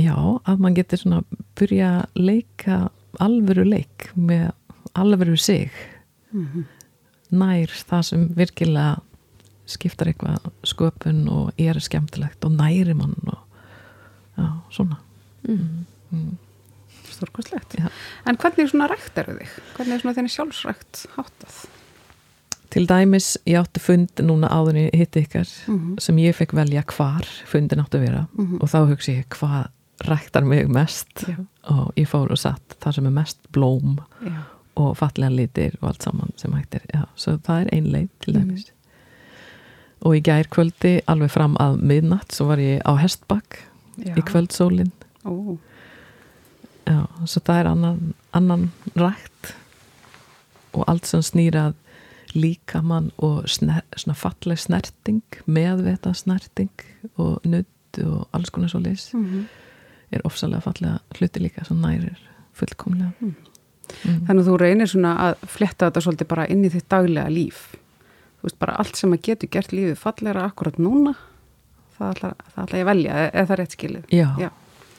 já, að mann getur svona byrja að leika alvöru leik með alvöru sig Mhm. nær það sem virkilega skiptar eitthvað sköpun og er skemmtilegt og næri mann og já, svona Mm. mm. Stórkostlegt. Já. En hvernig svona rækt eru þig? Hvernig er svona þenni sjálfsrækt háttað? til dæmis, ég átti fund núna ég hitti ykkar Mhm. sem ég fekk velja hvar fundin átti að vera Mhm. og þá hugsi ég hvað ræktar mig mest Já. og ég fór og satt það sem er mest blóm Já. og fallega litir og allt saman sem hægt já, svo það er ein leið til Mhm. dæmis og í gær kvöldi alveg fram að miðnatt svo var ég á Hestbakk í kvöldsólin Ó, já, svo það er annan, annan rækt og allt sem snýrað líkamann og sner, svona falleg snerting meðveta snerting og nutt og alls konar svo leys Mhm. Er ofsalega fallega hluti líka sem nærir fullkomlega Mm. mm. Þannig að þú reynir svona að fletta þetta svolítið bara inn í þitt daglega líf. þú veist, bara allt sem að getur gert lífið fallegra akkurat núna það ætla, það ætla ég að velja, eða það er rétt skilið Já, Já.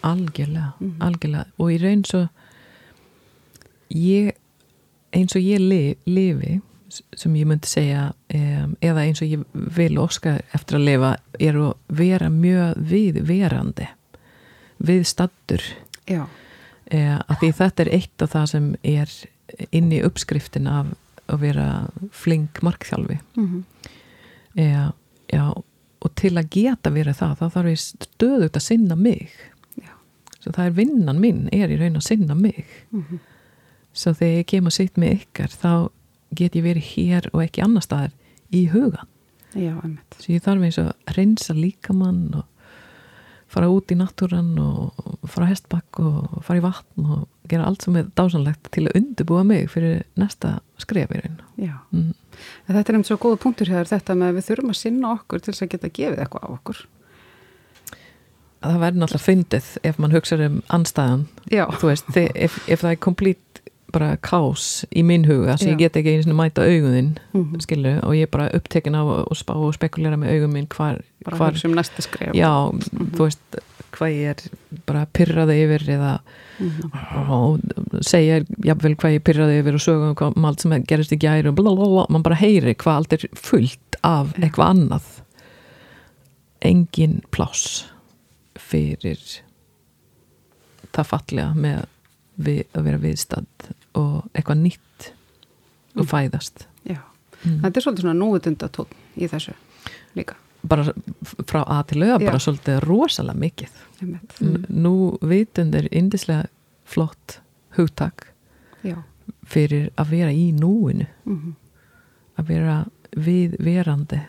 algjörlega, Mhm. algjörlega og í raun svo ég, eins og ég li, lifi sem ég myndi segja um, eða eins og ég vil óska eftir að lifa er að vera mjög viðverandi viðstattur eh, að því þetta er eitt af það sem er inn í uppskriftin af að vera flink markþjálfi mm Já, já, og til að geta verið það, þá þarf ég stöðugt að sinna mig. Já. Svo það er vinnan minn, er í raun að sinna mig. Mhm. Svo þegar ég kem að sitt með ykkar, þá get ég verið hér og ekki annar staðar í hugan. já, Svo ég þarf eins að reynsa líkamann og fara út í náttúran og fara á hestbakk og fara í vatn og gera allt sem er dásanlegt til að undirbúa mig fyrir næsta skref í raun. Já, Mm. þetta er einmitt svo góða punktur hér þetta með að við þurfum að sinna okkur til þess að geta gefið eitthvað á okkur Það verður náttúrulega fyndið ef mann hugsa um anstæðan Já, þú veist, ef, ef það er komplít bara kás í minn huga sem ég get ekki einu sinni mæta auguðinn Mhm. skilu, og ég er bara upptekin af að spá og spekulera með augum minn hvar, hvar hugsa um næsta skref. Já, þú veist hvað ég er bara pyrraði yfir eða Mhm. og segja jafnvel hvað ég pyrraði yfir og sögum hvað um allt sem gerist í gæri og blablabla, mann bara heyri hvað allt er fullt af eitthvað annað. Engin pláss fyrir það fallega með við, að vera viðstað og eitthvað nýtt og fæðast. Já, mm. þetta er svolítið svona núutundatón í þessu líka. Bara frá að til auða bara svolítið rosalega mikið. Mm. nú vitund er indislega flott hugtak Já, fyrir að vera í núinu. Mhm. að vera viðverandi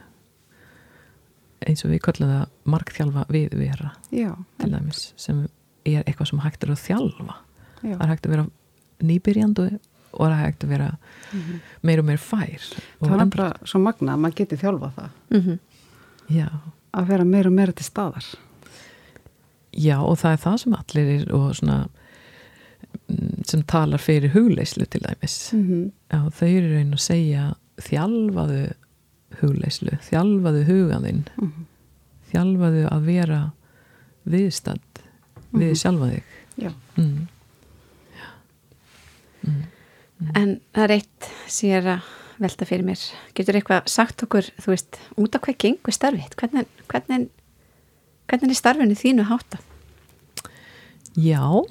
eins og við köllum það markþjálfa viðvera já, til dæmis sem er eitthvað sem hægt er að þjálfa já. það er hægt að vera nýbyrjandu og það er hægt að vera Mhm. meir og meir fær og Það er bara svo magna að maður geti þjálfa það Mhm. já, að vera meira og meira til staðar já, og það er það sem allir er og svona mm, sem talar fyrir hugleyslu til dæmis mm já, þau eru raun að segja þjálfaðu hugleyslu þjálfaðu hugaðinn -hmm. þjálfaðu að vera viðstand við Mhm. sjálfa þig Já, mm. Mm. En það er eitt sem ég er að velta fyrir mér. Getur eitthvað sagt okkur, þú veist, út af hvað gengur starfið? Hvernig, hvernig, hvernig er starfinu þínu hátta? Já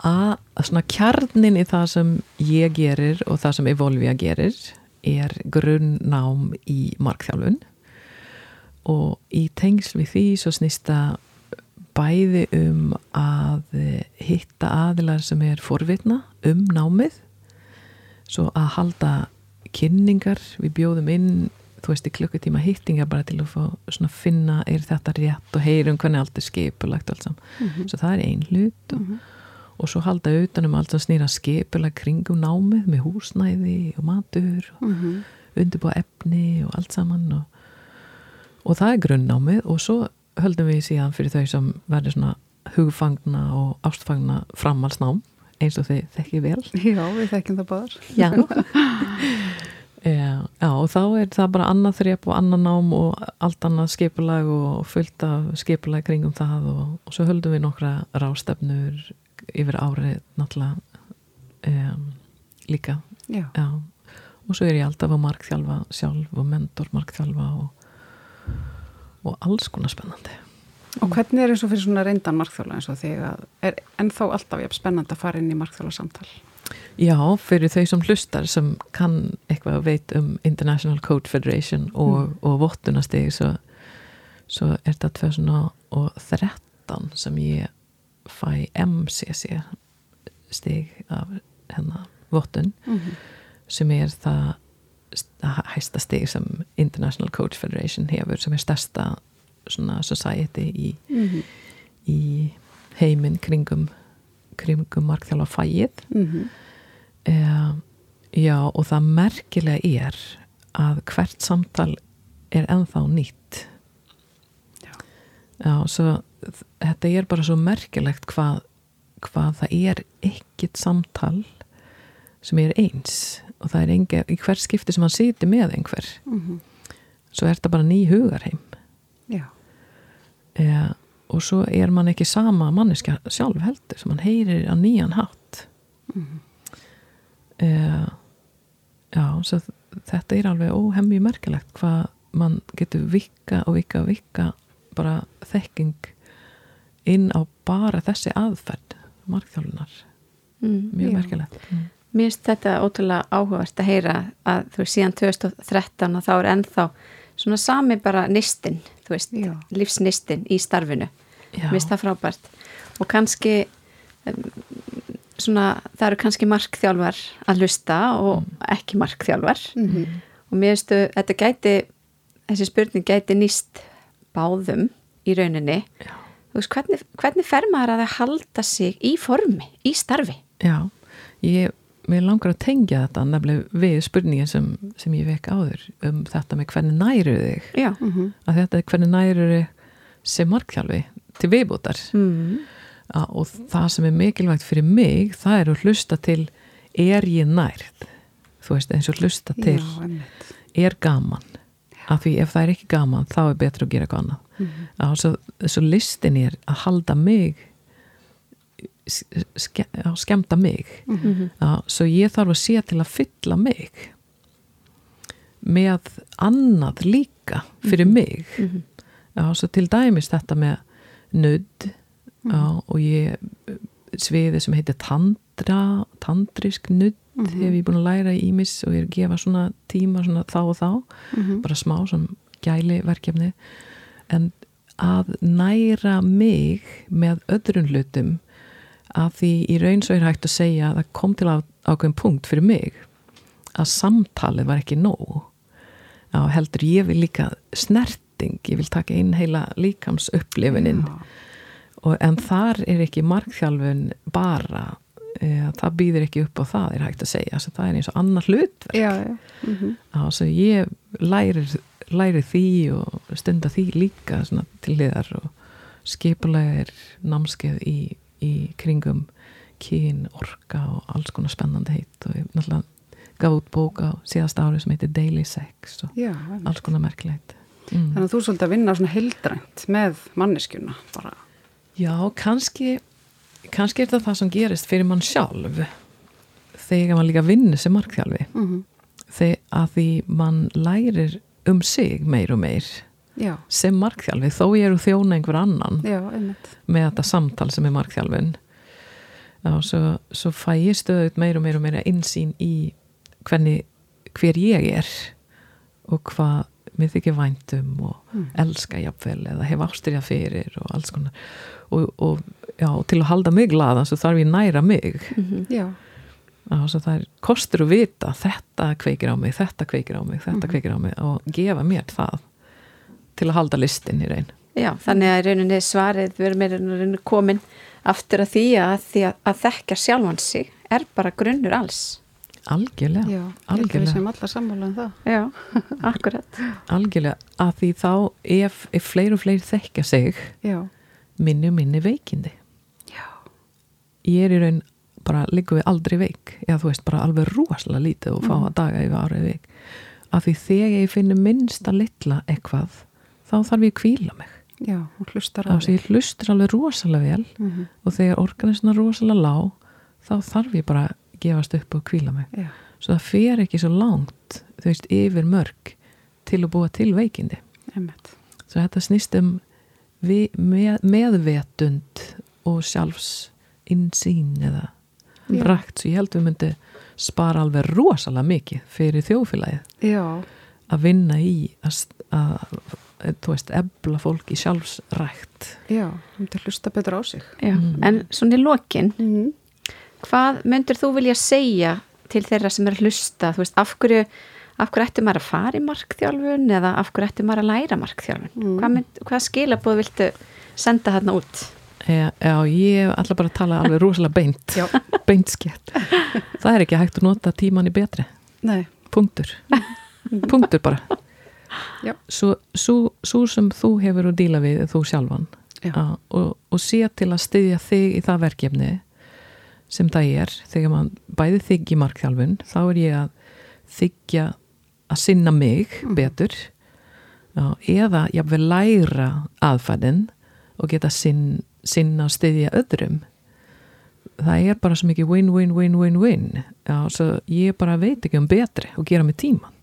að svona kjarnin í það sem ég gerir og það sem Evolvia gerir er grunnnám í markþjálfun og í tengsl við því svo snýsta bæði um að hitta aðilar sem er forvitna um námið svo að halda kynningar. Við bjóðum inn þú veist í klukkutíma hittingar bara til að fá finna er þetta rétt og heyrum hvernig allt er skipulagt saman. Mhm. svo það er ein hlut og, og svo halda utanum allt sem snýra skipulag kringum námið með húsnæði og matur og Mhm. undirbúa efni og allt saman og, og það er grunnnámið. Og svo höldum við síðan fyrir þau sem verður svona hugfangna og ástfangna framhalsnám eins og þið þekkið vel Já, við þekkjum það báðar Já. Já, já, og þá er það bara annað þrep og annað nám og allt annað skipulag og fullt af skipulag kringum það og, og svo höldum við nokkra rástefnur yfir árið náttúrulega um, líka Já, já. og svo er ég alltaf að markþjálfa sjálf og mentor markþjálfa og, og alls konar spennandi. Og hvernig er eins og fyrir svona reyndan markþjóla eins og þig að er ennþá alltaf jafn spennandi að fara inn í markþjóla samtal Já, fyrir þau sem hlustar sem kann eitthvað að veit um International Code Federation og, og vottunastegi svo, svo er þetta 2013 sem ég fæ MCC stig af hennar vottun Mhm. sem er það hæsta stig sem International Code Federation hefur sem er stærsta society í, Mhm. í heiminn kringum kringum markþjálfa fæið Mhm. Eh, já, og það merkilega er að hvert samtal er ennþá nýtt. Já. Já, svo þetta er bara svo merkilegt hvað, hvað það er ekkit samtal sem er eins og það er enga, í hver skipti sem hann siti með einhver Mhm. svo er þetta bara ný hugarheim Já. e, og svo er mann ekki sama manneska sjálf heldur sem hann heyrir á nýjan hátt e, já, svo þetta er alveg óhemmi merkilegt hvað mann getur vikka og vikka og vikka bara þekking inn á bara þessi aðferð markþjólunar, mm. mjög Já. merkilegt mm. Mér finnst þetta ótrúlega áhugavert að heyra að þú veist síðan 2013 og þá er ennþá svona sami bara nistin, þú veist, Já. lífsnistin í starfinu. Já. Mér finnst það frábært. Og kannski svona, það eru kannski markþjálfar að hlusta og ekki markþjálfar Mhm. og mér finnstu, þetta gæti þessi spurning gæti nýst báðum í rauninni. Já. Þú veist, hvernig, hvernig fer maður að halda sig í formi, í starfi? Já, ég, mér langar að tengja þetta nefnilega við spurningin sem, sem ég vekk áður um þetta með hvernig næru þig. Já. Mhm. að þetta er hvernig næru þig sem markþjálfi til viðbútar Mm. að, og það sem er mikilvægt fyrir mig það er að hlusta til er ég nærð? Þú veist eins og hlusta til Já, er gaman? Af því ef það er ekki gaman þá er betra að gera eitthvað annað. Mm svo, svo listin er að halda mig ske, að skemta mig Mhm. Já, svo ég þarf að sé til að fylla mig með annað líka fyrir mig Mhm. Já, svo til dæmis þetta með nudd já, og ég sviði sem heitir tandra tandrisk nudd hef ég búin að læra í ímis og ég er að gefa svona tíma svona þá og þá Mhm. bara smá svona gæli verkefni en að næra mig með öðrun hlutum að því í raun svo er hægt að segja að það kom til ákveðin punkt fyrir mig að samtalið var ekki nóg. Já, heldur ég vil líka snerting, ég vil taka inn heila líkams og, en þar er ekki markþjálfun bara e, það býðir ekki upp á það er hægt að segja, þess að það er eins og annar hlutverk. Já, já. Mhm. Já, svo ég lærir, lærir því og stunda því líka svona, til liðar og skipulega er námskeið í, í kringum kyn, orka og alls konar spennandi heitt og ég náttúrulega gaf út bók á síðast ári sem heitir Daily Sex og Já, alls konar merkilegt mm. Þannig að þú svolítið að vinna svona heildrænt með manneskjuna bara. Já, kannski kannski er þetta það sem gerist fyrir mann sjálf þegar mann líka vinnur sem markþjálfi Mm -hmm. þegar að því mann lærir um sig meir og meir Já, sem markþjálfi þó ég eru þjóna einhver annan já, með þetta samtal sem er markþjálfin og svo, svo fæ ég stöðut meir og meir og meira insýn í hvernig, hver ég er og hvað mér þykir væntum og elska jafnvel eða hef ástyrja fyrir og alls konar. Og, og já, til að halda mig glaðan svo þarf ég næra mig. Já, Já, svo það er kostur að vita þetta kveikir á mig, þetta kveikir á mig, þetta kveikir á mig og gefa mér það til að halda listin í raun. Já, þannig að rauninni svarið við erum rauninni komin aftur að því að, því að, að þekka sjálfan sig er bara grunnur alls. Algjörlega, já, að við algjörlega, séum allar sammála um það. Já, akkurat. algjörlega, að því þá ef, ef fleiri og fleiri þekka sig, Já, minni og minni veikindi. já, Ég er í raun bara líka við aldrei veik, eða þú veist bara alveg rosalega lítið og fá að daga yfir árið veik. Að því þegar ég finnur minnsta litla eitthvað, þá þarf ég að kvíla mig. já, hún hlustar Þá sem ég hlustur alveg rosalega vel Mhm. og þegar organisna rosalega lág þá þarf ég bara að gefast upp og kvíla mig Já, svo það fer ekki svo langt þú veist, yfir mörg til að búa til veikindi einmitt. svo þetta snýst um vi, með, meðvetund og sjálfs insýn eða Já. rækt, svo ég held við myndi spara alveg rosalega mikið fyrir þjóðfélagið Já, að vinna í að, að þú veist, ebla fólk í sjálfsrækt já, hún til hlusta betur á sig. Já, Mm. en svona í lokin, Mm. hvað myndir þú vilja segja til þeirra sem er að hlusta, þú veist, af hverju, af hverju ætti maður að fara í markþjálfun eða af hverju ætti maður að læra markþjálfun? Mm. Hvað, mynd, hvað skilabóð viltu senda þarna út? Já, já, ég ætla bara að tala alveg rosalega beint beint skett það er ekki hægt að nota tíman í betri Nei, punktur punktur bara. Svo, svo, svo sem þú hefur að díla við þú sjálfan Já. á, og, og sé til að styðja þig í það verkefni sem það er þegar maður bæði þykji markþjálfun þá er ég að þykja að sinna mig betur Já, eða jafnvel læra aðfæðin og geta sinn, sinna og styðja öðrum. Það er bara svo mikið win, win, win, win, win Já, ég bara veit ekki um betri og gera mig tíman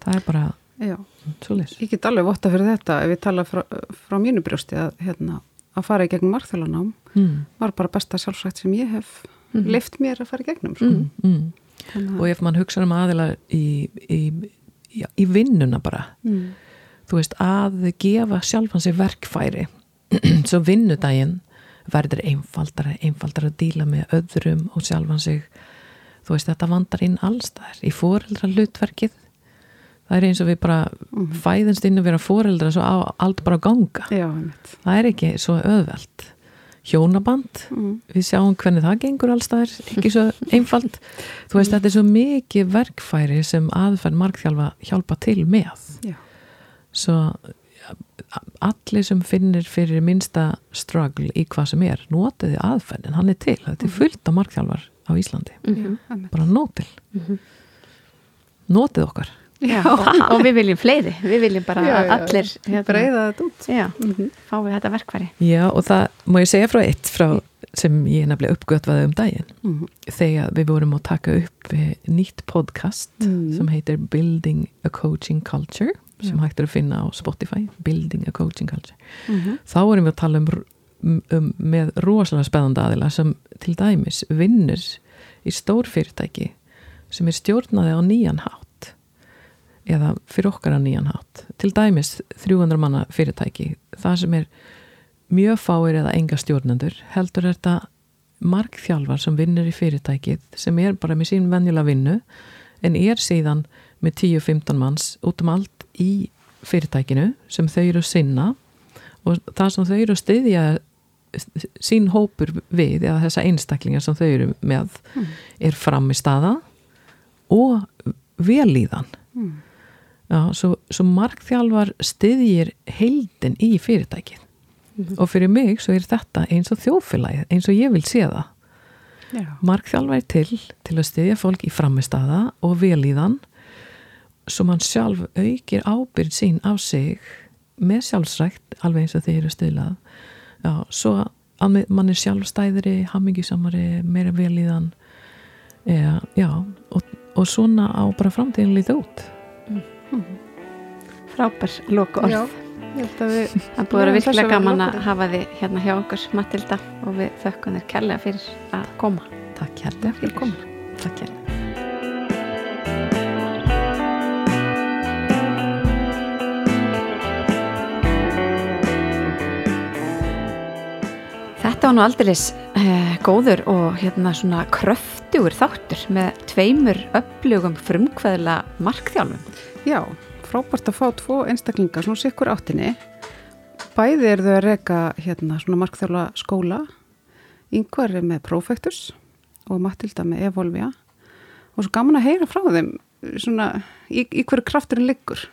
það er bara Já, svo leys ég get alveg votta fyrir þetta ef ég tala frá, frá mínu brjósti að, hérna, að fara í gegnum marþjólanám mm, var bara besta sjálfsvægt sem ég hef Mhm. lift mér að fara í gegnum sko. mm, mm. Og ef mann hugsa um aðila í, í, í, í vinnuna bara Mm. þú veist, að gefa sjálfan sig verkfæri svo vinnudaginn verður einfaldara, einfaldara að díla með öðrum og sjálfan sig þú veist, þetta vandar inn allstæðar í foreldra hlutverkið það er eins og við bara Mhm. fæðinst inn að vera foreldra svo á allt bara að ganga. Já, það er ekki svo öðvelt hjónaband Mm. við sjáum hvernig það gengur allstæðar ekki svo einfalt. Þú veist, þetta er svo mikið verkfæri sem aðferð markþjálfa hjálpa til með. Já. svo allir sem finnir fyrir minsta struggle í hvað sem er notiði aðferðin, hann er til. Þetta er fullt af markþjálfar á Íslandi. Mhm. Bara nót til notið okkar Já, og, og við viljum fleiri, við viljum bara Já, já, allir hérna, Breiða þetta út. já, Mhm. fá við þetta verkværi já og það má ég segja frá eitt frá, sem ég nefnilega uppgötvaði um daginn Mhm. þegar við vorum að taka upp eh, nýtt podcast Mhm. sem heitir Building a Coaching Culture sem Já. hægt er að finna á Spotify Building a Coaching Culture Mhm. þá erum við að tala um, um, um með rosalega spennandi aðila sem til dæmis vinnur í stór fyrirtæki sem er stjórnaði á nýjan hátt eða fyrir okkar á nýjan hátt. Til dæmis 300 manna fyrirtæki. Það sem er mjög fáir eða enga stjórnendur heldur er þetta markþjálfar sem vinnur í fyrirtækið sem er bara með sín venjulega vinnu en er síðan með 10-15 manns út um allt í fyrirtækinu sem þau eru að sinna. Og það sem þau eru að styðja sín hópur við eða þessa einstaklingar sem þau eru með er frammi staða og velíðan Mm. Já, svo, svo markþjálfar styðjir heildin í fyrirtækið. Og fyrir mig svo er þetta eins og þjófélagið, eins og ég vil sé það. Já. markþjálfar er til til að styðja fólk í framistaða og velíðan svo mann sjálf aukir ábyrð sín á sig með sjálfsrækt alveg eins og þeir eru stuðlað. Já, svo að mann er sjálfstæðri hammingisamari, meira velíðan já, og, og svona á bara framtíðin lítið út frábær loka orð Já, ég held að við það búið að virkilega gaman að hafa þið hérna hjá okkur Matilda og við þökkum þér kærlega fyrir að koma. Takk hérlega fyrir komin Takk hérlega Þetta var nú aldeilis eh, góður og hérna svona kröftugur þáttur með tveimur upplugum frumkvæðla markþjálfum. Já, frábært að fá tvo einstaklingar svona sikkur áttinni. Bæði eru þau að reka hérna svona markþjóla skóla. Yngvar er með Profectus og Matilda með Evolvia. Og svo gaman að heyra frá þeim svona í, í hverju krafturinn liggur.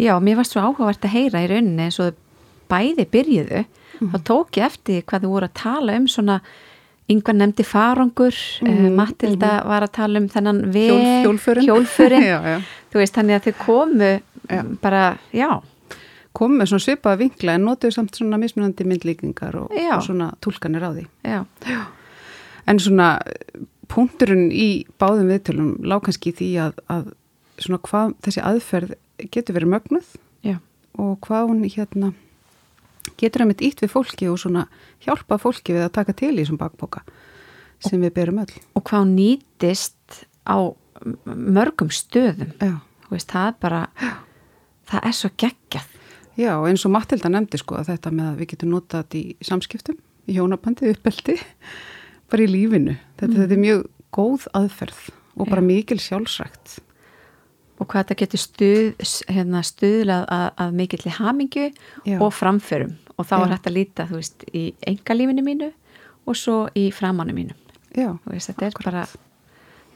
Já, mér varst svo áhugavert að heyra í rauninni eins og bæði byrjuðu þá tók ég eftir hvað þau voru að tala um svona yngvar nefndi farangur, mm Mhm, Matilda var að tala um þennan veg, Hjól- já, já. þú veist, þannig að þau komu Já. bara, já, Komum með svona svipaða vinkla en notuðu samt svona mismunandi myndlíkingar og, Já. og svona tólkanir á því. já, En svona punkturinn í báðum viðtölum lág kannski því að, að svona hvað þessi aðferð getur verið mögnuð já, og hvað hún hérna getur að mitt ítt við fólki og svona hjálpa fólki við að taka til í þessum bakboka sem við berum öll. og hvað hún nýtist á mörgum stöðum, Já. veist, það er bara, það er svo geggjað. Já, eins og Matilda nefndi sko að þetta með að við getum notað þetta í samskiptum, í hjónabandi, uppeldi, bara í lífinu. Þetta, þetta er mjög góð aðferð og bara mikil sjálfsrækt. og hvað þetta getur stuð, hérna, stuðlað að, að mikill hamingju Já. og framförum og þá Já. er hægt að líta veist, í engalífinu mínu og svo í framannu mínu Já, veist, þetta er bara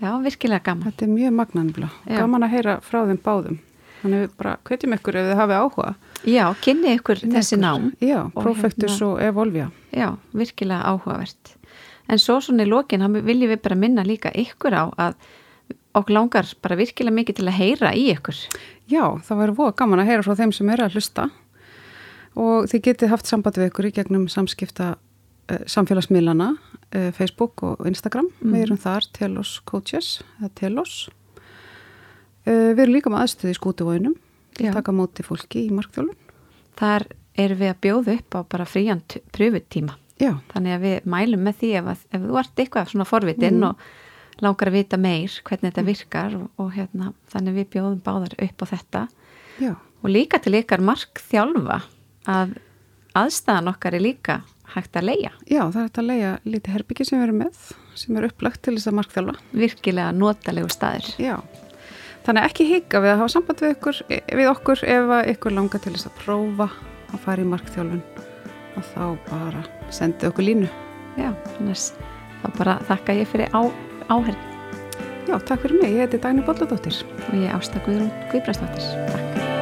já, virkilega gaman þetta er mjög magnanbla. Já. Gaman að heyra frá þeim báðum. Þannig við bara hvetjum ykkur ef þið hafið áhuga. já, kynni ykkur Kynni þessi ykkur. nám Já, Og Profectus hérna- og Evolvia. já, virkilega áhugavert en svo svona í lokin þá viljum við bara minna líka ykkur á að okkur langar bara virkilega mikið til að heyra í ykkur Já, það væri voða gaman að heyra frá þeim sem eru að hlusta og þið getið haft samband við ykkur í gegnum samskipta samfélagsmiðlana, uh, Facebook og Instagram. Mm. Við erum þar Telos Coaches, Telos. Uh, við erum líka með aðstöði í skútuvóinum til að taka móti fólki í markþjólun. þar erum við að bjóða upp á bara frían pröfutíma þannig að við mælum með því ef, að, ef þú ert eitthvað svona forvitinn Mhm. og langar að vita meir hvernig þetta virkar og, og hérna, þannig við bjóðum báðar upp á þetta já, og líka til ykkar markþjálfa að aðstæðan okkar er líka hægt að leia já, það er þetta að leiða lítið herbyggi sem við erum með, sem er upplagt til þess að markþjálfa. virkilega notalegu staðir Já, þannig að ekki hika við að hafa samband við, ykkur, við okkur ef ykkur langar til þess að prófa að fara í markþjálfun og þá bara sendið okkur línu. já, annars þá bara þakka ég fyrir á, áherð Já, takk fyrir mig. Ég heiti Dagni Bolladóttir. og ég ásta Guðrún Guðbræsdóttir Takk